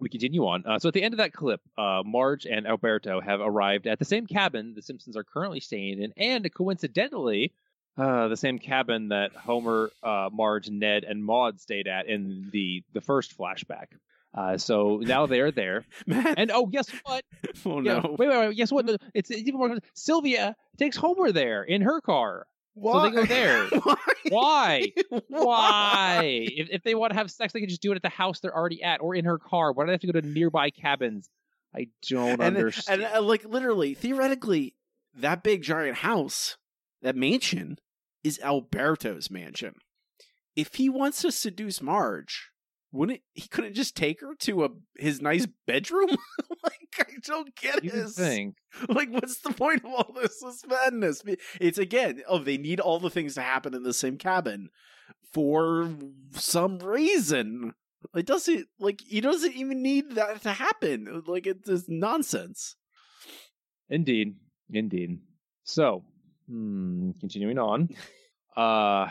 Speaker 3: we continue on. Uh, so at the end of that clip, uh, Marge and Alberto have arrived at the same cabin the Simpsons are currently staying in, and coincidentally, uh, the same cabin that Homer, uh, Marge, Ned, and Maude stayed at in the the first flashback. Uh, so now they're there, and oh, guess what?
Speaker 1: oh
Speaker 3: Yeah,
Speaker 1: no
Speaker 3: wait, wait, wait. Guess what? It's, it's even more. Sylvia takes Homer there in her car. So they go there.
Speaker 1: Why?
Speaker 3: Why? Why? if, if they want to have sex, they can just do it at the house they're already at or in her car. Why do they have to go to nearby cabins? I don't
Speaker 1: and,
Speaker 3: understand.
Speaker 1: and uh, like literally, theoretically, that big giant house, that mansion, is Alberto's mansion. If he wants to seduce Marge, wouldn't he couldn't just take her to a his nice bedroom? like I don't get
Speaker 3: you
Speaker 1: this.
Speaker 3: think.
Speaker 1: Like, what's the point of all this? This madness. It's again, oh, they need all the things to happen in the same cabin for some reason. It doesn't like he doesn't even need that to happen. Like it's just nonsense.
Speaker 3: Indeed. Indeed. So, hmm, continuing on. Uh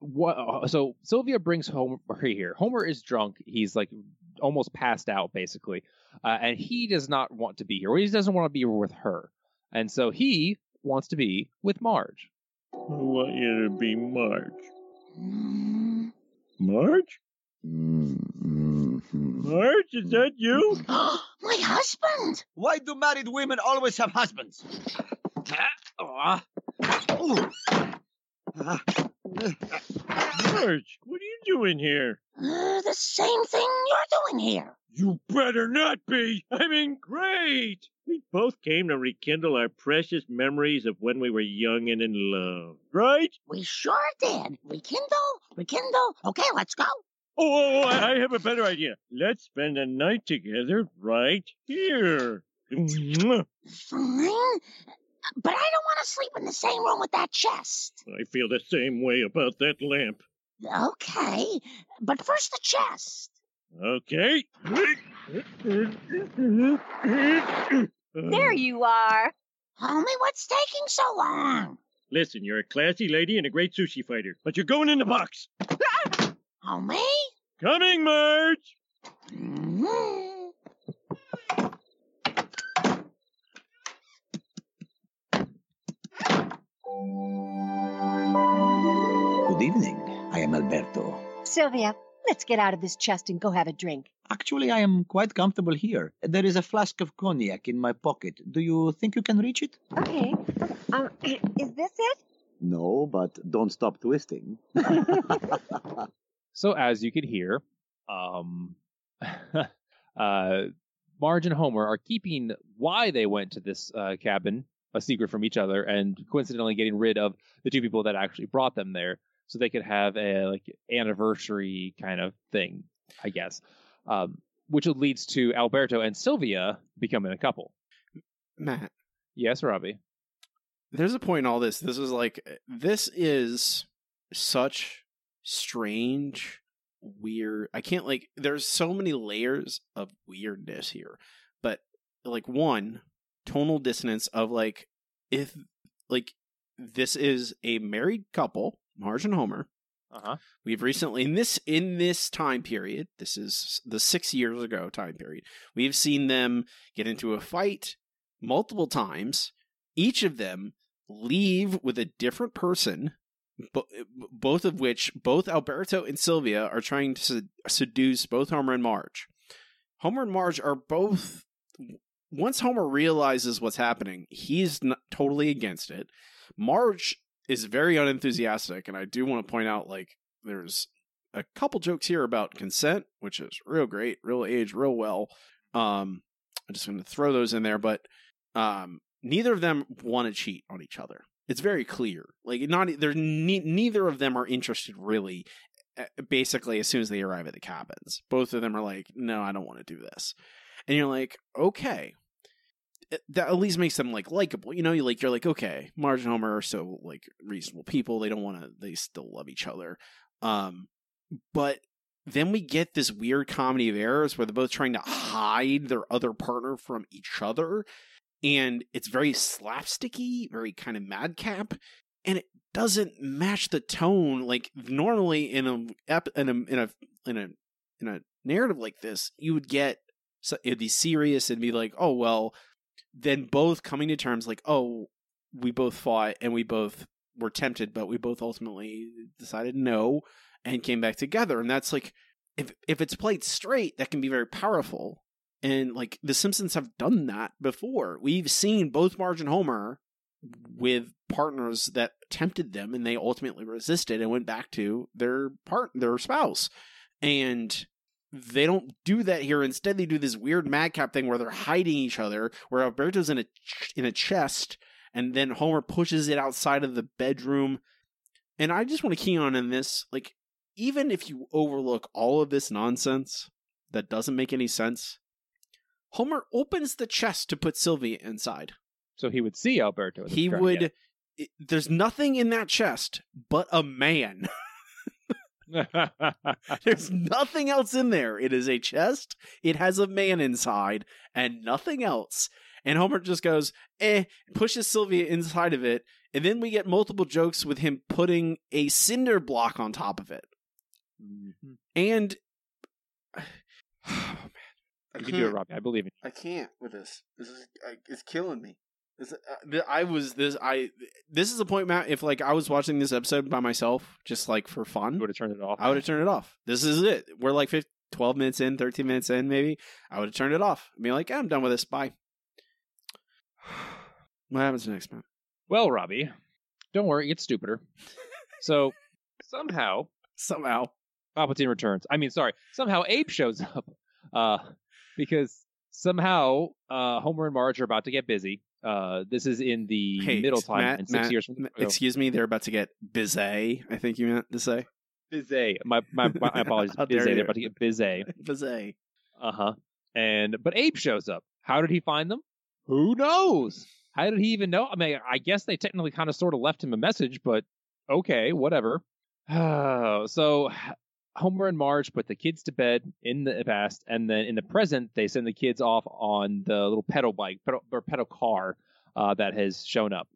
Speaker 3: what so Sylvia brings Homer here. Homer is drunk. He's like almost passed out basically. Uh, and he does not want to be here. Or he doesn't want to be with her. And so he wants to be with Marge.
Speaker 7: I want you to be Marge.
Speaker 4: Mm.
Speaker 7: Marge?
Speaker 10: Mm-hmm.
Speaker 7: Marge, is that you?
Speaker 4: My husband!
Speaker 10: Why do married women always have husbands? Ah. Ah.
Speaker 7: What are you doing here?
Speaker 4: Uh, the same thing you're doing here.
Speaker 7: You better not be. I mean, great. We both came to rekindle our precious memories of when we were young and in love, right?
Speaker 4: We sure did. Rekindle, rekindle. Okay, let's go.
Speaker 7: Oh, I have a better idea. Let's spend the night together right here.
Speaker 4: Fine. But I don't want to sleep in the same room with that chest.
Speaker 7: I feel the same way about that lamp.
Speaker 4: Okay, but first the chest.
Speaker 7: Okay.
Speaker 11: There you are.
Speaker 4: Homie, what's taking so long?
Speaker 7: Listen, you're a classy lady and a great sushi fighter, but you're going in the box.
Speaker 4: Homie?
Speaker 7: Coming, Marge.
Speaker 4: Mhm.
Speaker 10: Good evening. I am Alberto.
Speaker 11: Sylvia, let's get out of this chest and go have a drink.
Speaker 10: Actually, I am quite comfortable here. There is a flask of cognac in my pocket. Do you think you can reach it?
Speaker 11: Okay. Um, is this it?
Speaker 10: No, but don't stop twisting.
Speaker 3: So as you could hear, um, uh, Marge and Homer are keeping why they went to this uh, cabin a secret from each other, and coincidentally getting rid of the two people that actually brought them there, so they could have a like anniversary kind of thing, I guess. Um, which leads to Alberto and Sylvia becoming a couple.
Speaker 1: Matt,
Speaker 3: Yes, Robbie.
Speaker 1: there's a point in all this. This is like this is such strange, weird. I can't like. There's so many layers of weirdness here, but like one tonal dissonance of like if like this is a married couple, Marge and Homer.
Speaker 3: Uh huh.
Speaker 1: We've recently in this in this time period, this is the 6 years ago time period. We've seen them get into a fight multiple times, each of them leave with a different person, bo- both of which both Alberto and Sylvia are trying to sed- seduce both Homer and Marge. Homer and Marge are both once Homer realizes what's happening, he's not totally against it. Marge is very unenthusiastic, and I do want to point out like there's a couple jokes here about consent, which is real great, real age, real well. Um, I'm just going to throw those in there, but um, neither of them want to cheat on each other. It's very clear. Like not there's ne- neither of them are interested really. Basically, as soon as they arrive at the cabins, both of them are like, "No, I don't want to do this," and you're like, "Okay." That at least makes them like likable, you know. You like you're like okay, Marge and Homer are so like reasonable people. They don't want to. They still love each other. Um, but then we get this weird comedy of errors where they're both trying to hide their other partner from each other and it's very slapsticky very kind of madcap and it doesn't match the tone like normally in a in a in a in a in a narrative like this you would get so it'd be serious and be like oh well then both coming to terms like oh we both fought and we both were tempted but we both ultimately decided no and came back together and that's like if if it's played straight that can be very powerful and like the simpsons have done that before. We've seen both marge and homer with partners that tempted them and they ultimately resisted and went back to their part their spouse and they don't do that here instead they do this weird madcap thing where they're hiding each other where alberto's in a ch- in a chest and then homer pushes it outside of the bedroom and i just want to key on in this like even if you overlook all of this nonsense that doesn't make any sense, Homer opens the chest to put Sylvia inside.
Speaker 3: So he would see Alberto.
Speaker 1: He would. it- there's nothing in that chest but a man. There's nothing else in there. It is a chest. It has a man inside and nothing else. And Homer just goes, eh, pushes Sylvia inside of it. And then we get multiple jokes with him putting a cinder block on top of it.
Speaker 3: Mm-hmm.
Speaker 1: And oh, man, I
Speaker 3: You can do it, Robbie. I believe in you.
Speaker 1: I can't with this. This is I, it's killing me. Uh, I was this I this is the point, Matt. If like I was watching this episode by myself, just like for fun.
Speaker 3: Would have turned it off.
Speaker 1: I would have turned it off. This is it. We're like 15, 12 minutes in, 13 minutes in, maybe. I would have turned it off. i Be like, "Yeah, I'm done with this. Bye. What happens next, Matt?
Speaker 3: Well, Robbie, don't worry, it gets stupider. so somehow,
Speaker 1: somehow,
Speaker 3: Palpatine returns. I mean, sorry, somehow Abe shows up, uh, because somehow uh, Homer and Marge are about to get busy. Uh, this is in the
Speaker 1: Hey,
Speaker 3: middle time,
Speaker 1: Matt,
Speaker 3: and six
Speaker 1: Matt,
Speaker 3: years from
Speaker 1: Excuse me, they're about to get busy. I think you meant to say.
Speaker 3: Bizet. My my, my apologies. Bizet. They're about to get Bizet.
Speaker 1: Bizet.
Speaker 3: Uh huh. And but Abe shows up. How did he find them? Who knows? How did he even know? I mean, I guess they technically kind of sort of left him a message, but okay, whatever. so Homer and Marge put the kids to bed in the past, and then in the present, they send the kids off on the little pedal bike pedal, or pedal car uh, that has shown up.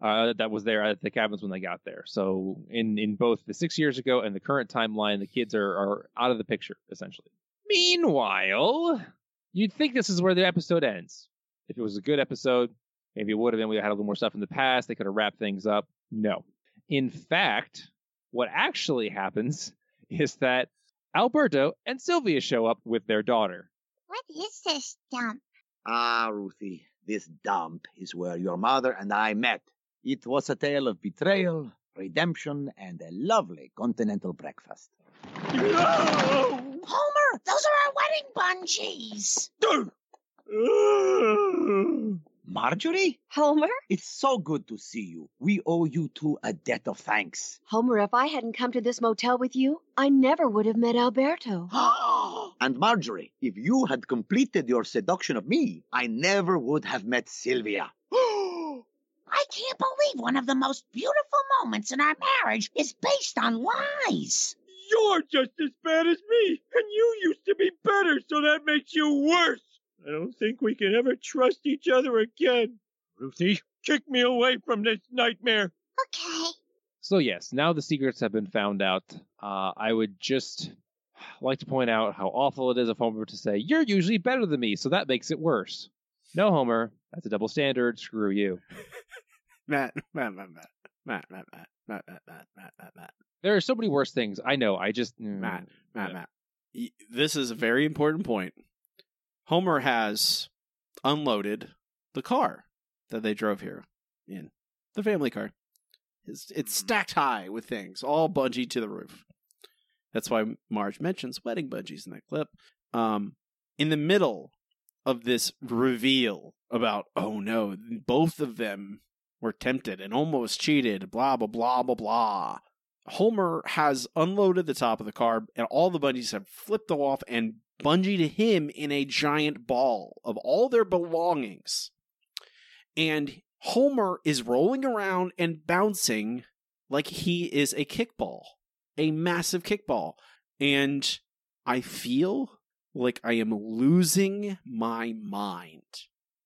Speaker 3: Uh, that was there at the cabins when they got there. So in in both the six years ago and the current timeline, the kids are are out of the picture essentially. Meanwhile, you'd think this is where the episode ends. If it was a good episode, maybe it would have been. We had a little more stuff in the past. They could have wrapped things up. No. In fact, what actually happens is that Alberto and Sylvia show up with their daughter.
Speaker 5: What is this dump?
Speaker 10: Ah, Ruthie, this dump is where your mother and I met. It was a tale of betrayal, redemption, and a lovely continental breakfast.
Speaker 4: Homer, those are our wedding bungees.
Speaker 10: Marjorie?
Speaker 11: Homer?
Speaker 10: It's so good to see you. We owe you two a debt of thanks.
Speaker 11: Homer, if I hadn't come to this motel with you, I never would have met Alberto.
Speaker 10: And Marjorie, if you had completed your seduction of me, I never would have met Sylvia.
Speaker 4: I can't believe one of the most beautiful moments in our marriage is based on lies.
Speaker 7: You're just as bad as me, and you used to be better, so that makes you worse. I don't think we can ever trust each other again. Ruthie, kick me away from this nightmare.
Speaker 5: Okay.
Speaker 3: So yes, now the secrets have been found out. Uh, I would just like to point out how awful it is of Homer to say, "You're usually better than me," so that makes it worse. No, Homer, that's a double standard. Screw you.
Speaker 1: Matt, Matt, Matt, Matt, Matt, Matt, Matt, Matt, Matt, Matt, Matt, Matt, Matt,
Speaker 3: There are so many worse things. I know. I just mm,
Speaker 1: Matt, Matt,
Speaker 3: yeah.
Speaker 1: Matt. This is a very important point. Homer has unloaded the car that they drove here in the family car. It's, it's stacked high with things, all bungee to the roof. That's why Marge mentions wedding bungees in that clip. Um, in the middle of this reveal about, oh no, both of them were tempted and almost cheated, blah, blah, blah, blah, blah. Homer has unloaded the top of the car, and all the bungees have flipped off and bungeed to him in a giant ball of all their belongings. And Homer is rolling around and bouncing like he is a kickball, a massive kickball. And I feel like I am losing my mind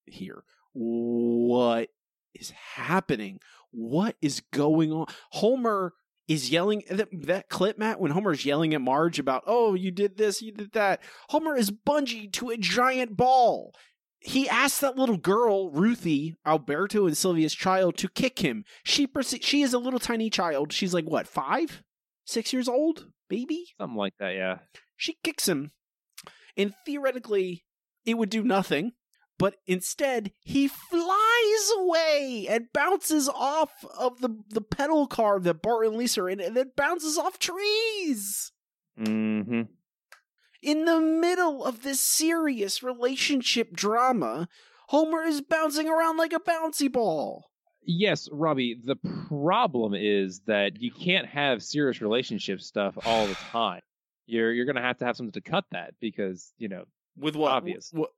Speaker 1: here. What is happening? What is going on? Homer is yelling that, that clip, Matt, when Homer's yelling at Marge about, oh, you did this, you did that. Homer is bungee to a giant ball. He asks that little girl, Ruthie, Alberto and Sylvia's child, to kick him. She perce- she is a little tiny child. She's like what, five, six years old, baby.
Speaker 3: something like that. Yeah.
Speaker 1: She kicks him, and theoretically, it would do nothing. But instead, he flies away and bounces off of the, the pedal car that Bart and Lisa are in, and then bounces off trees
Speaker 3: Mm-hmm.
Speaker 1: in the middle of this serious relationship drama. Homer is bouncing around like a bouncy ball.
Speaker 3: Yes, Robbie. The problem is that you can't have serious relationship stuff all the time. You're you're gonna have to have something to cut that because you know
Speaker 1: With what?
Speaker 3: Obvious.
Speaker 1: What,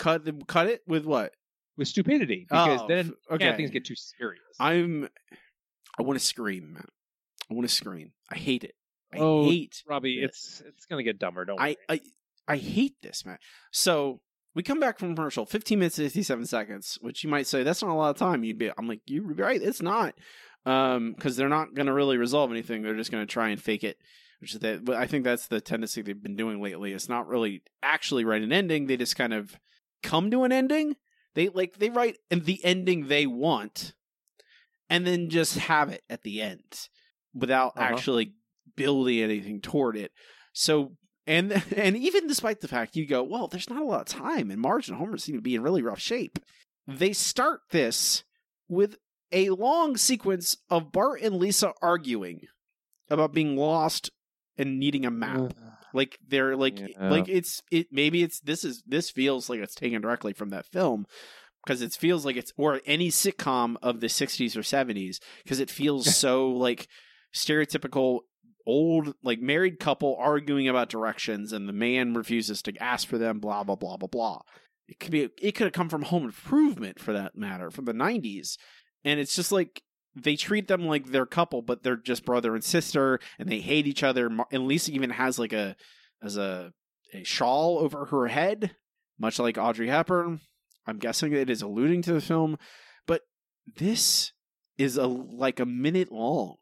Speaker 1: cut them- cut it with what?
Speaker 3: with stupidity because
Speaker 1: Oh,
Speaker 3: then
Speaker 1: f-
Speaker 3: yeah,
Speaker 1: okay.
Speaker 3: things get too serious.
Speaker 1: I'm. I want to scream, man. I want to scream. I hate it. I
Speaker 3: Oh,
Speaker 1: hate
Speaker 3: Robbie,
Speaker 1: this.
Speaker 3: it's it's gonna get dumber. Don't
Speaker 1: I,
Speaker 3: worry.
Speaker 1: I I hate this, man. So we come back from commercial, 15 minutes and 57 seconds, which you might say that's not a lot of time. You'd be, I'm like, you're right, it's not, um, because they're not going to really resolve anything. They're just going to try and fake it, which is that. But I think that's the tendency they've been doing lately. It's not really actually write an ending. They just kind of come to an ending. They like they write the ending they want, and then just have it at the end without
Speaker 3: Uh-huh.
Speaker 1: actually building anything toward it. So and and even despite the fact you go, well, there's not a lot of time, and Marge and Homer seem to be in really rough shape. They start this with a long sequence of Bart and Lisa arguing about being lost and needing a map. Like they're like
Speaker 3: Yeah.
Speaker 1: like it's it maybe it's this is this feels like it's taken directly from that film because it feels like it's or any sitcom of the 60s or 70s because it feels so like stereotypical old like married couple arguing about directions and the man refuses to ask for them blah blah blah blah blah. It could be it could have come from home improvement for that matter from the 90s and it's just like they treat them like they're couple but they're just brother and sister and they hate each other. And lisa even has like a as a a shawl over her head much like audrey hepburn. I'm guessing it is alluding to the film but this is a like a minute long.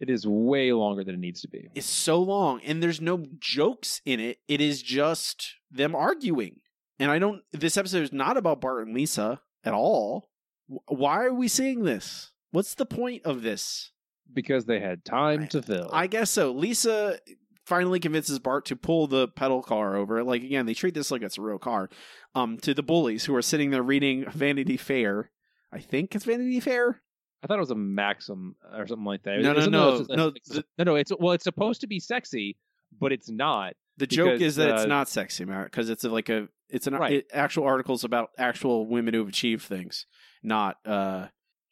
Speaker 3: It is way longer than it needs to be.
Speaker 1: it's so long and there's no jokes in it. It is just them arguing. And i don't this episode is not about bart and lisa at all. Why are we seeing this what's the point of this
Speaker 3: Because they had time to fill.
Speaker 1: i guess so lisa finally convinces bart to pull the pedal car over like again they treat this like it's a real car um to the bullies who are sitting there reading vanity fair i think it's vanity fair
Speaker 3: I thought it was a Maxim or something like that.
Speaker 1: No, no, no, no,
Speaker 3: it's- no, no. It's well, it's supposed to be sexy, but it's not.
Speaker 1: The joke is that it's
Speaker 3: uh,
Speaker 1: not sexy, Matt, because it's like a it's an
Speaker 3: Right.
Speaker 1: it, actual articles about actual women who've achieved things, not uh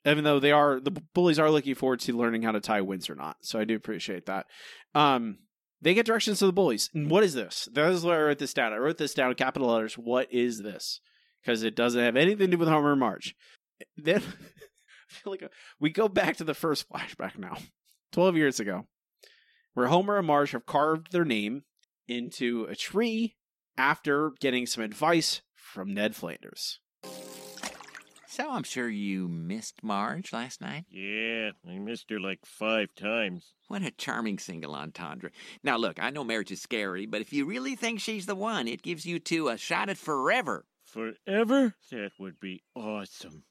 Speaker 1: even though they are the bullies are looking forward to learning how to tie wins or not. So I do appreciate that. Um they get directions to the bullies. And what is this? That is where I wrote this down. I wrote this down in capital letters. What is this? Because it doesn't have anything to do with Homer and Marge. Then like we go back to the first flashback now, twelve years ago, where Homer and Marge have carved their name into a tree after getting some advice from Ned Flanders.
Speaker 8: So I'm sure you missed Marge last night.
Speaker 7: Yeah, I missed her like five times.
Speaker 8: What a charming single entendre. Now, look, I know marriage is scary, but if you really think she's the one, it gives you two a shot at forever.
Speaker 7: Forever? That would be awesome.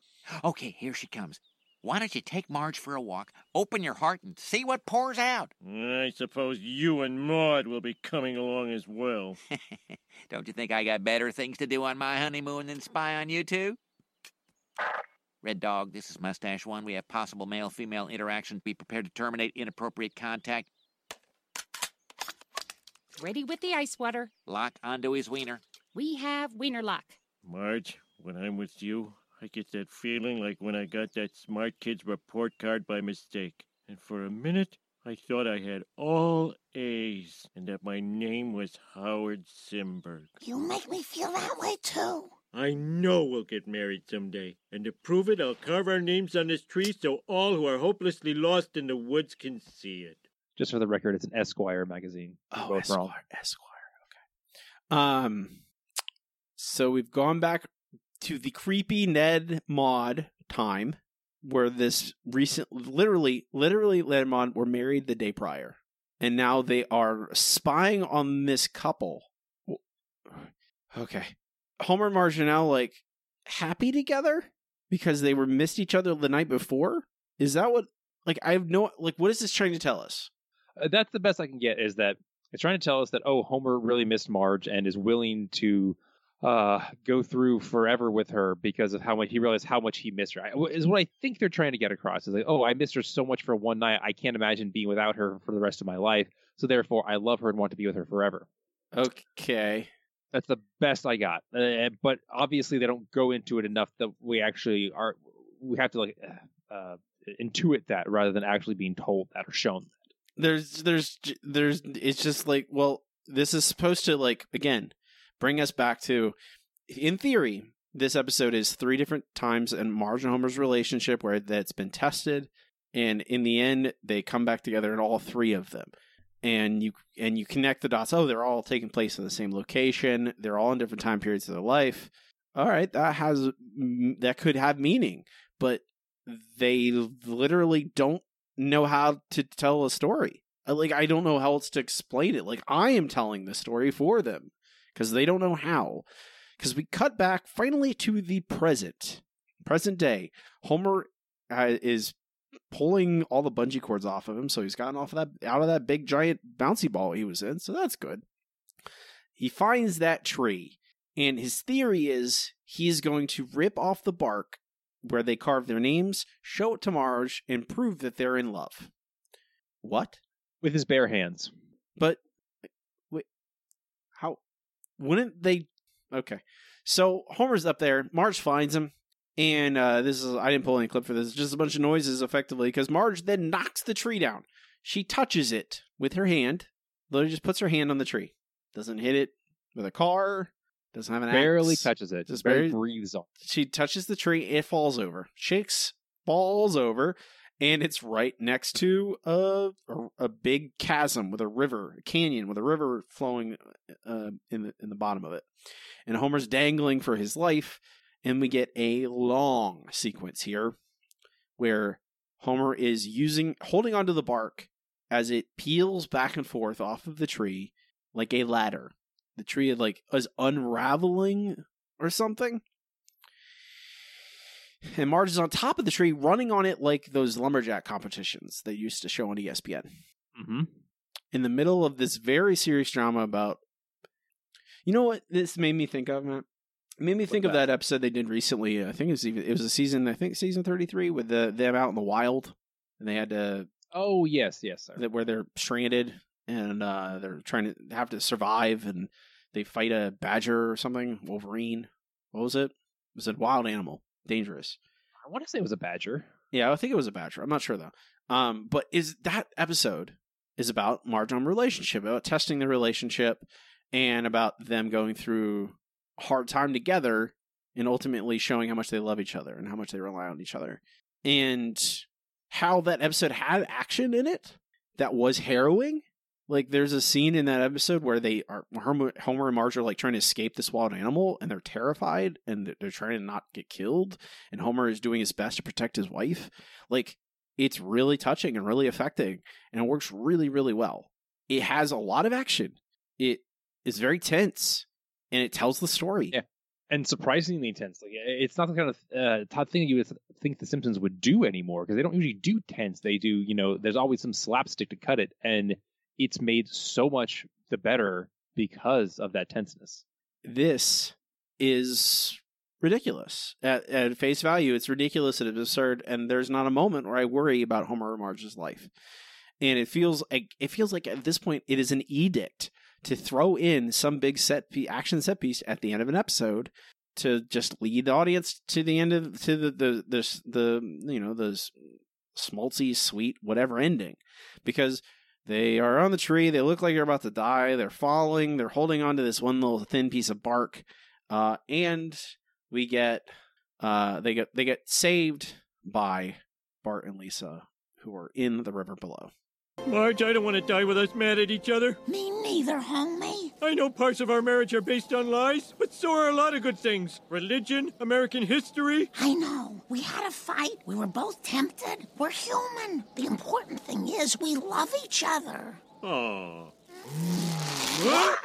Speaker 8: Okay, here she comes. Why don't you take Marge for a walk, open your heart, and see what pours out?
Speaker 7: I suppose you and Maude will be coming along as well.
Speaker 8: Don't you think I got better things to do on my honeymoon than spy on you two? Red Dog, this is Mustache One. We have possible male female interaction. Be prepared to terminate inappropriate contact.
Speaker 9: Ready with the ice water.
Speaker 8: Lock onto his wiener.
Speaker 9: We have Wiener Lock.
Speaker 7: Marge, when I'm with you, I get that feeling like when I got that Smart Kids report card by mistake. And for a minute, I thought I had all A's and that my name was Howard Simberg.
Speaker 4: You make me feel that way too.
Speaker 7: I know we'll get married someday. And to prove it, I'll carve our names on this tree so all who are hopelessly lost in the woods can see it.
Speaker 3: Just for the record, it's an Esquire magazine. You're
Speaker 1: Oh,
Speaker 3: both wrong.
Speaker 1: Esquire, Esquire. Okay. Um. So we've gone back to the creepy Ned Maude time, where this recent, literally, literally, Ned and Maude were married the day prior, and now they are spying on this couple. Okay, Homer and Marge are now like happy together because they were missed each other the night before. Is that what? Like, I have no like. What is this trying to tell us?
Speaker 3: Uh, that's the best I can get. Is that it's trying to tell us that oh, Homer really missed Marge and is willing to uh go through forever with her because of how much he realized how much he missed her. I- Is what I think they're trying to get across. Is like oh, I missed her so much for one night. I can't imagine being without her for the rest of my life. So therefore, I love her and want to be with her forever.
Speaker 1: Okay.
Speaker 3: That's the best I got. Uh, but obviously, they don't go into it enough that we actually are. We have to like uh, intuit that rather than actually being told that or shown.
Speaker 1: that. there's there's there's it's just like well this is supposed to like again bring us back to in theory this episode is three different times in Marge and Homer's relationship where that's been tested and in the end they come back together in all three of them and you and you connect the dots oh they're all taking place in the same location they're all in different time periods of their life all right that has that could have meaning but they literally don't know how to tell a story. Uh, Like I don't know how else to explain it. Like I am telling the story for them because they don't know how. Because we cut back finally to the present, present day. Homer uh, is pulling all the bungee cords off of him, so he's gotten off of that out of that big giant bouncy ball he was in. So that's good. He finds that tree, and his theory is he's going to rip off the bark where they carve their names, show it to Marge, and prove that they're in love. What?
Speaker 3: with his bare hands.
Speaker 1: But wait, how? Wouldn't they? Okay, so Homer's up there. Marge finds him, and uh, this is I didn't pull any clip for this. It's just a bunch of noises, effectively, because Marge then knocks the tree down. She touches it with her hand. Literally just puts her hand on the tree. Doesn't hit it with a car. Doesn't have an
Speaker 3: Barely
Speaker 1: axe.
Speaker 3: touches it.
Speaker 1: Just
Speaker 3: barely
Speaker 1: barely-
Speaker 3: breathes on.
Speaker 1: She touches the tree. It falls over. Shakes, falls over, and it's right next to a a, a big chasm with a river, a canyon with a river flowing uh, in the in the bottom of it. And Homer's dangling for his life, and we get a long sequence here where Homer is using holding onto the bark as it peels back and forth off of the tree like a ladder. The tree like is unraveling or something. And Marge is on top of the tree, running on it like those lumberjack competitions they used to show on ESPN.
Speaker 3: Mm-hmm.
Speaker 1: In the middle of this very serious drama about, you know what this made me think of, Matt? Made me think of
Speaker 3: that?
Speaker 1: that episode they did recently. I think it was even it was a season. I think season thirty three with the them out in the wild, and they had to
Speaker 3: Oh yes, yes, sir.
Speaker 1: that where they're stranded and uh, they're trying to have to survive and they fight a badger or something wolverine what was it it was a wild animal dangerous
Speaker 3: I want to say it was a badger.
Speaker 1: yeah i think it was a badger i'm not sure though um, but is that episode is about marge and relationship about testing the relationship and about them going through hard time together and ultimately showing how much they love each other and how much they rely on each other and how that episode had action in it that was harrowing. Like there's a scene in that episode where they are Homer, and Marge are like trying to escape this wild animal and they're terrified and they're trying to not get killed and Homer is doing his best to protect his wife. Like it's really touching and really affecting and it works really really well. It has a lot of action. It is very tense and it tells the story.
Speaker 3: Yeah. and surprisingly intense. Like it's not the kind of uh, thing you would think the Simpsons would do anymore because they don't usually do tense. They do, you know, there's always some slapstick to cut it, and it's made so much the better because of that tenseness.
Speaker 1: this is ridiculous at, at face value. It's ridiculous and absurd, and there's not a moment where I worry about Homer or Marge's life. And it feels like it feels like at this point it is an edict to throw in some big set piece, action set piece at the end of an episode to just lead the audience to the end of to the the the, the you know the schmaltzy sweet whatever ending because they are on the tree. They look like they're about to die. They're falling. They're holding on to this one little thin piece of bark, uh, and we get uh, they get they get saved by Bart and Lisa, who are in the river below.
Speaker 7: Marge, I don't want to die with us mad at each other.
Speaker 4: Me neither, homie.
Speaker 7: I know parts of our marriage are based on lies, but so are a lot of good things. Religion, American history.
Speaker 4: I know. We had a fight. We were both tempted. We're human. The important thing is we love each other.
Speaker 7: Oh.
Speaker 4: Yeah.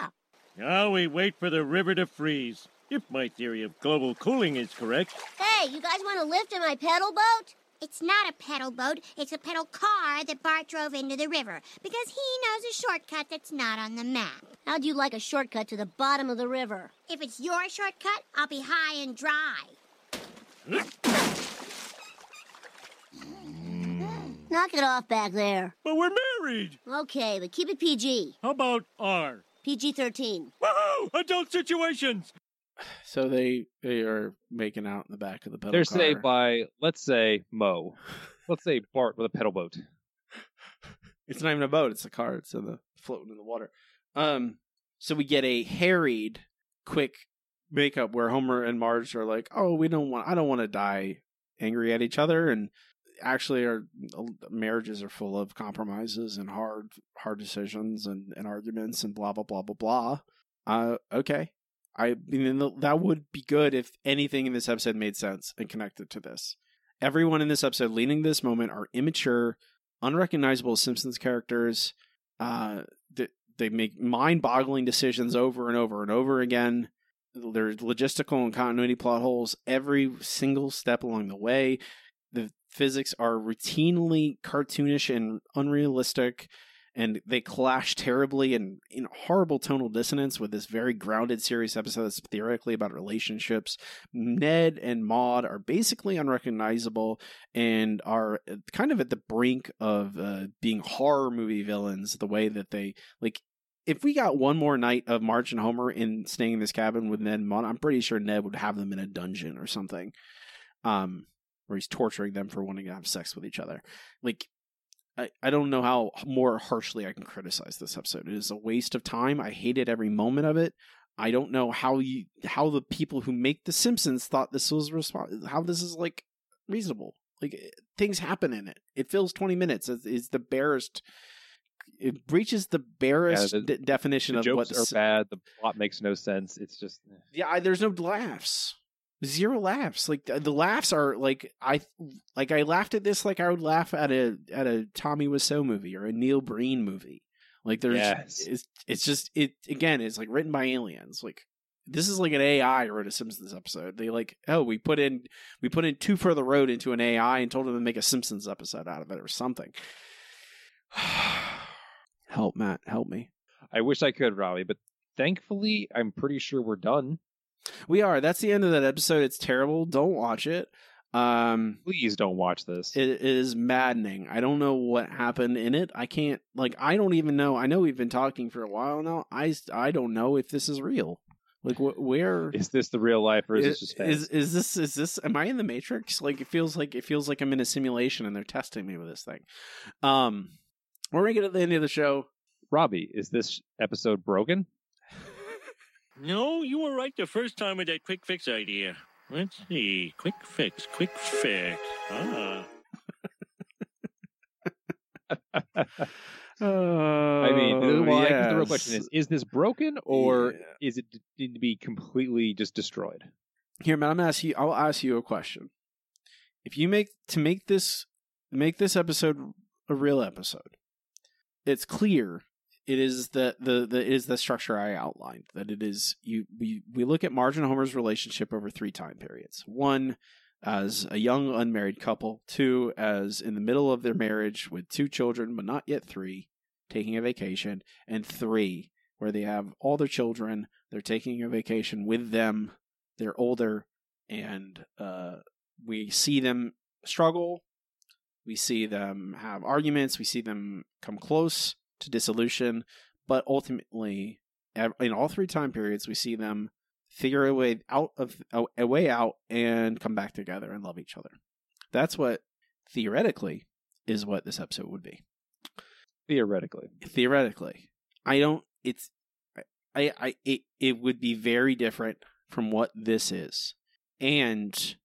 Speaker 7: Now we wait for the river to freeze. If my theory of global cooling is correct.
Speaker 5: Hey, you guys want to lift in my pedal boat? It's not a pedal boat, it's a pedal car that Bart drove into the river because he knows a shortcut that's not on the map.
Speaker 11: How'd you like a shortcut to the bottom of the river?
Speaker 5: If it's your shortcut, I'll be high and dry. Hmm.
Speaker 11: Knock it off back there.
Speaker 7: But we're married.
Speaker 11: Okay, but keep it PG.
Speaker 7: How about R?
Speaker 11: PG 13.
Speaker 7: Woohoo! Adult situations.
Speaker 1: So they they are making out in the back of the pedal
Speaker 3: They're
Speaker 1: car.
Speaker 3: saved by, let's say, Mo. Let's say Bart with a pedal boat.
Speaker 1: It's not even a boat; it's a car. It's in the floating in the water. Um, so we get a harried, quick makeup where Homer and Marge are like, "Oh, we don't want. I don't want to die angry at each other." And actually, our marriages are full of compromises and hard, hard decisions and, and arguments and blah blah blah blah blah. Uh, okay. I mean, that would be good if anything in this episode made sense and connected to this. Everyone in this episode leading to this moment are immature, unrecognizable Simpsons characters. Uh, that they make mind-boggling decisions over and over and over again. There's logistical and continuity plot holes every single step along the way. The physics are routinely cartoonish and unrealistic, and they clash terribly and in horrible tonal dissonance with this very grounded, serious episode that's theoretically about relationships. Ned and Maude are basically unrecognizable and are kind of at the brink of uh, being horror movie villains. The way that they like. If we got one more night of Marge and Homer in staying in this cabin with Ned and Maude, I'm pretty sure Ned would have them in a dungeon or something, um, where he's torturing them for wanting to have sex with each other. Like I, I don't know how more harshly I can criticize this episode. It is a waste of time. I hated every moment of it. I don't know how you how the people who make The Simpsons thought this was respons- how this is like reasonable. Like eh, things happen in it. It fills twenty minutes. It's, it's the barest. It breaches the barest
Speaker 3: the-
Speaker 1: de- definition
Speaker 3: The
Speaker 1: of what
Speaker 3: jokes are bad. The plot makes no sense. It's just
Speaker 1: yeah, I, there's no laughs. Zero laughs. Like the, the laughs are like I like I laughed at this like I would laugh at a at a Tommy Wiseau movie or a Neil Breen movie. Like there's
Speaker 3: Yes.
Speaker 1: it's it's just it again, it's like written by aliens. Like this is like an AI wrote a Simpsons episode. They like, oh, we put in we put in Two for the Road into an AI and told them to make a Simpsons episode out of it or something. help, Matt, help me.
Speaker 3: I wish I could, Robbie, but thankfully, I'm pretty sure we're done.
Speaker 1: We are. That's the end of that episode. It's terrible. Don't watch it. Um,
Speaker 3: Please don't watch this.
Speaker 1: it, it is maddening. I don't know what happened in it. I can't like. I don't even know. I know we've been talking for a while now. I I don't know if this is real. Like wh- where
Speaker 3: Is this the real life or is this just
Speaker 1: is, is this is this am I in the Matrix? Like it feels like it feels like I'm in a simulation and they're testing me with this thing. Um, we're gonna get to the end of the show.
Speaker 3: Robbie, is this episode broken?
Speaker 7: No, you were right the first time with that quick fix idea. Let's see. Quick fix, quick fix. Ah.
Speaker 3: I mean,
Speaker 1: Oh,
Speaker 3: well, I guess the real question is: Is this broken, or
Speaker 1: Yeah.
Speaker 3: is it need to be completely just destroyed?
Speaker 1: Here, man, I'm gonna ask you. I'll ask you a question. If you make to make this make this episode a real episode, it's clear it is the the the is the structure I outlined. That it is you we we look at Marge and Homer's relationship over three time periods. One as a young unmarried couple. Two as in the middle of their marriage with two children, but not yet three, taking a vacation. And three where they have all their children. They're taking a vacation with them they're older and uh, we see them struggle we see them have arguments we see them come close to dissolution but ultimately in all three time periods we see them figure a way out of a, way out and come back together and love each other. That's what theoretically is what this episode would be.
Speaker 3: Theoretically,
Speaker 1: theoretically. I don't it's i i it, it would be very different from what this is. And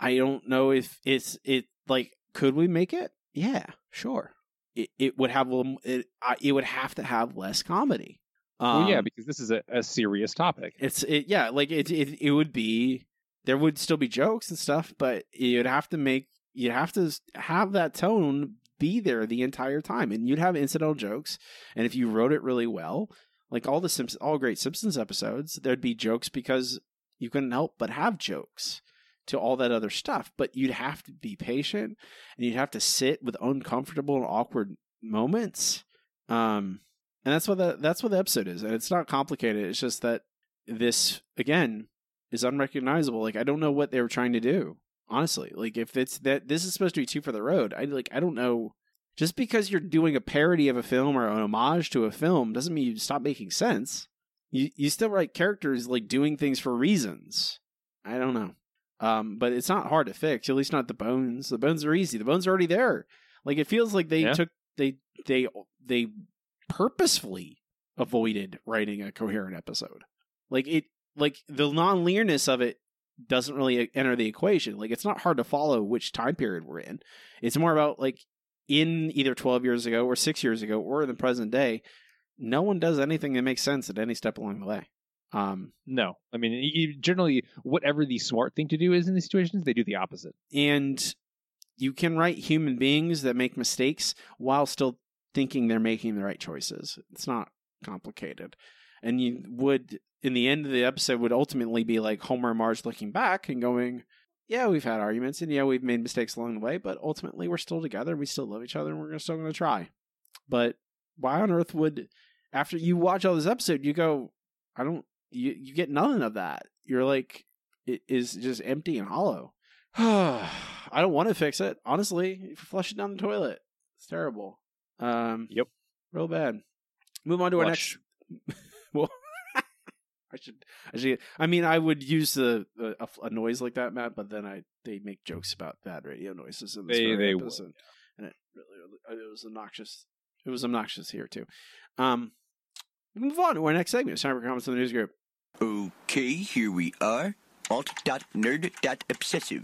Speaker 1: i don't know if it's it like could we make it? Yeah sure it, it would have a little it, it would have to have less comedy
Speaker 3: well, yeah,
Speaker 1: Um,
Speaker 3: because this is a, a serious topic.
Speaker 1: it's it yeah like it, it it would be there would still be jokes and stuff but you'd have to make you'd have to have that tone be there the entire time and you'd have incidental jokes and if you wrote it really well like all the Simpsons all great Simpsons episodes there'd be jokes because you couldn't help but have jokes to all that other stuff but you'd have to be patient and you'd have to sit with uncomfortable and awkward moments um and that's what the that's what the episode is and it's not complicated it's just that this again is unrecognizable like i don't know what they were trying to do honestly like if it's that this is supposed to be two for the road i like i don't know just because you're doing a parody of a film or an homage to a film doesn't mean you stop making sense. You you still write characters like doing things for reasons. I don't know um but it's not hard to fix at least not the bones the bones are easy the bones are already there like it feels like they
Speaker 3: Yeah.
Speaker 1: took they they they purposefully avoided writing a coherent episode. Like it like the non-linearness of it doesn't really enter the equation. Like it's not hard to follow which time period we're in. It's more about like in either 12 years ago or 6 years ago or in the present day, no one does anything that makes sense at any step along the way. Um
Speaker 3: No, I mean, you, generally, whatever the smart thing to do is in these situations, they do the opposite.
Speaker 1: and you can write human beings that make mistakes while still thinking they're making the right choices. It's not complicated. And you would, in the end of the episode, would ultimately be like Homer and Marge looking back and going, yeah, we've had arguments and yeah, we've made mistakes along the way, but ultimately we're still together. We still love each other and we're still going to try. But why on earth would, after you watch all this episode, you go, I don't, you, you get nothing of that. You're like, it is just empty and hollow. I don't want to fix it. Honestly, flush it down the toilet, it's terrible. Um,
Speaker 3: Yep.
Speaker 1: real bad. Move on to our next. well, I should. I should. I mean, I would use the a, a noise like that, Matt. But then I they make jokes about bad radio noises in this
Speaker 3: They- they would,
Speaker 1: episode. and it really it was obnoxious. It was obnoxious here too. Um, move on to our next segment. It's time for comments on the news group.
Speaker 12: Okay, here we are. Alt.nerd.obsessive.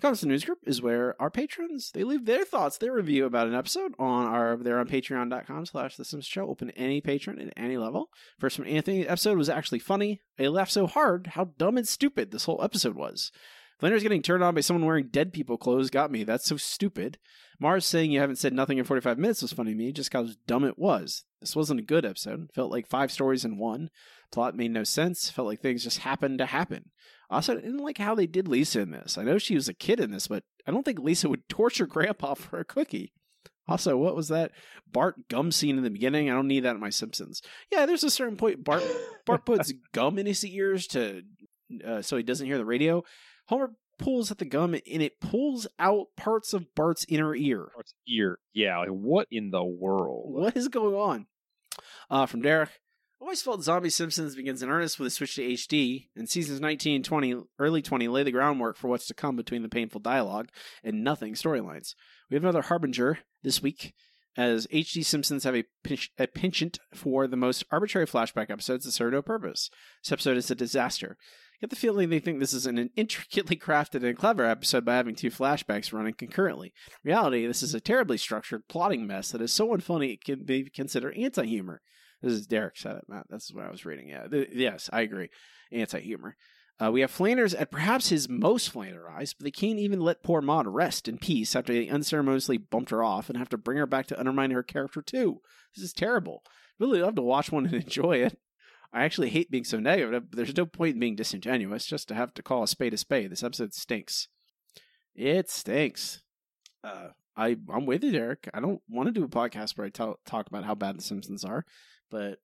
Speaker 1: The news group is where our patrons they leave their thoughts, their review about an episode on our there on patreon.com slash the Sims show. Open to any patron at any level. First from Anthony, the episode was actually funny. I laughed so hard how dumb and stupid this whole episode was. Flanders getting turned on by someone wearing dead people clothes got me. That's so stupid. Marge saying you haven't said nothing in 45 minutes was funny to me just how dumb it was. This wasn't a good episode. Felt like five stories in one. Plot made no sense. Felt like things just happened to happen. Also, I didn't like how they did Lisa in this. I know she was a kid in this, but I don't think Lisa would torture Grandpa for a cookie. Also, what was that Bart gum scene in the beginning? I don't need that in my Simpsons. Yeah, there's a certain point Bart Bart puts gum in his ears to uh, so he doesn't hear the radio. Homer pulls at the gum and it pulls out parts of Bart's inner ear.
Speaker 3: Bart's ear. Yeah, like what in the world?
Speaker 1: What is going on? Uh, from Derek. Always felt Zombie Simpsons begins in earnest with a switch to HD, and seasons 19 and 20, early 20 lay the groundwork for what's to come between the painful dialogue and nothing storylines. We have another harbinger this week, as HD Simpsons have a, pinch, a penchant for the most arbitrary flashback episodes that serve no purpose. This episode is a disaster. Get the feeling they think this is an intricately crafted and clever episode by having two flashbacks running concurrently. In reality, this is a terribly structured plotting mess that is so unfunny it can be considered anti-humor. This is Derek said it, Matt. This is what I was reading. Yeah, th- yes, I agree. Anti-humor. Uh, we have Flanders at perhaps his most Flanderized, but they can't even let poor Maude rest in peace after they unceremoniously bumped her off and have to bring her back to undermine her character too. This is terrible. Really love to watch one and enjoy it. I actually hate being so negative, but there's no point in being disingenuous just to have to call a spade a spade. This episode stinks. It stinks. Uh, I I'm with you, Derek. I don't want to do a podcast where I tell, talk about how bad the Simpsons are, but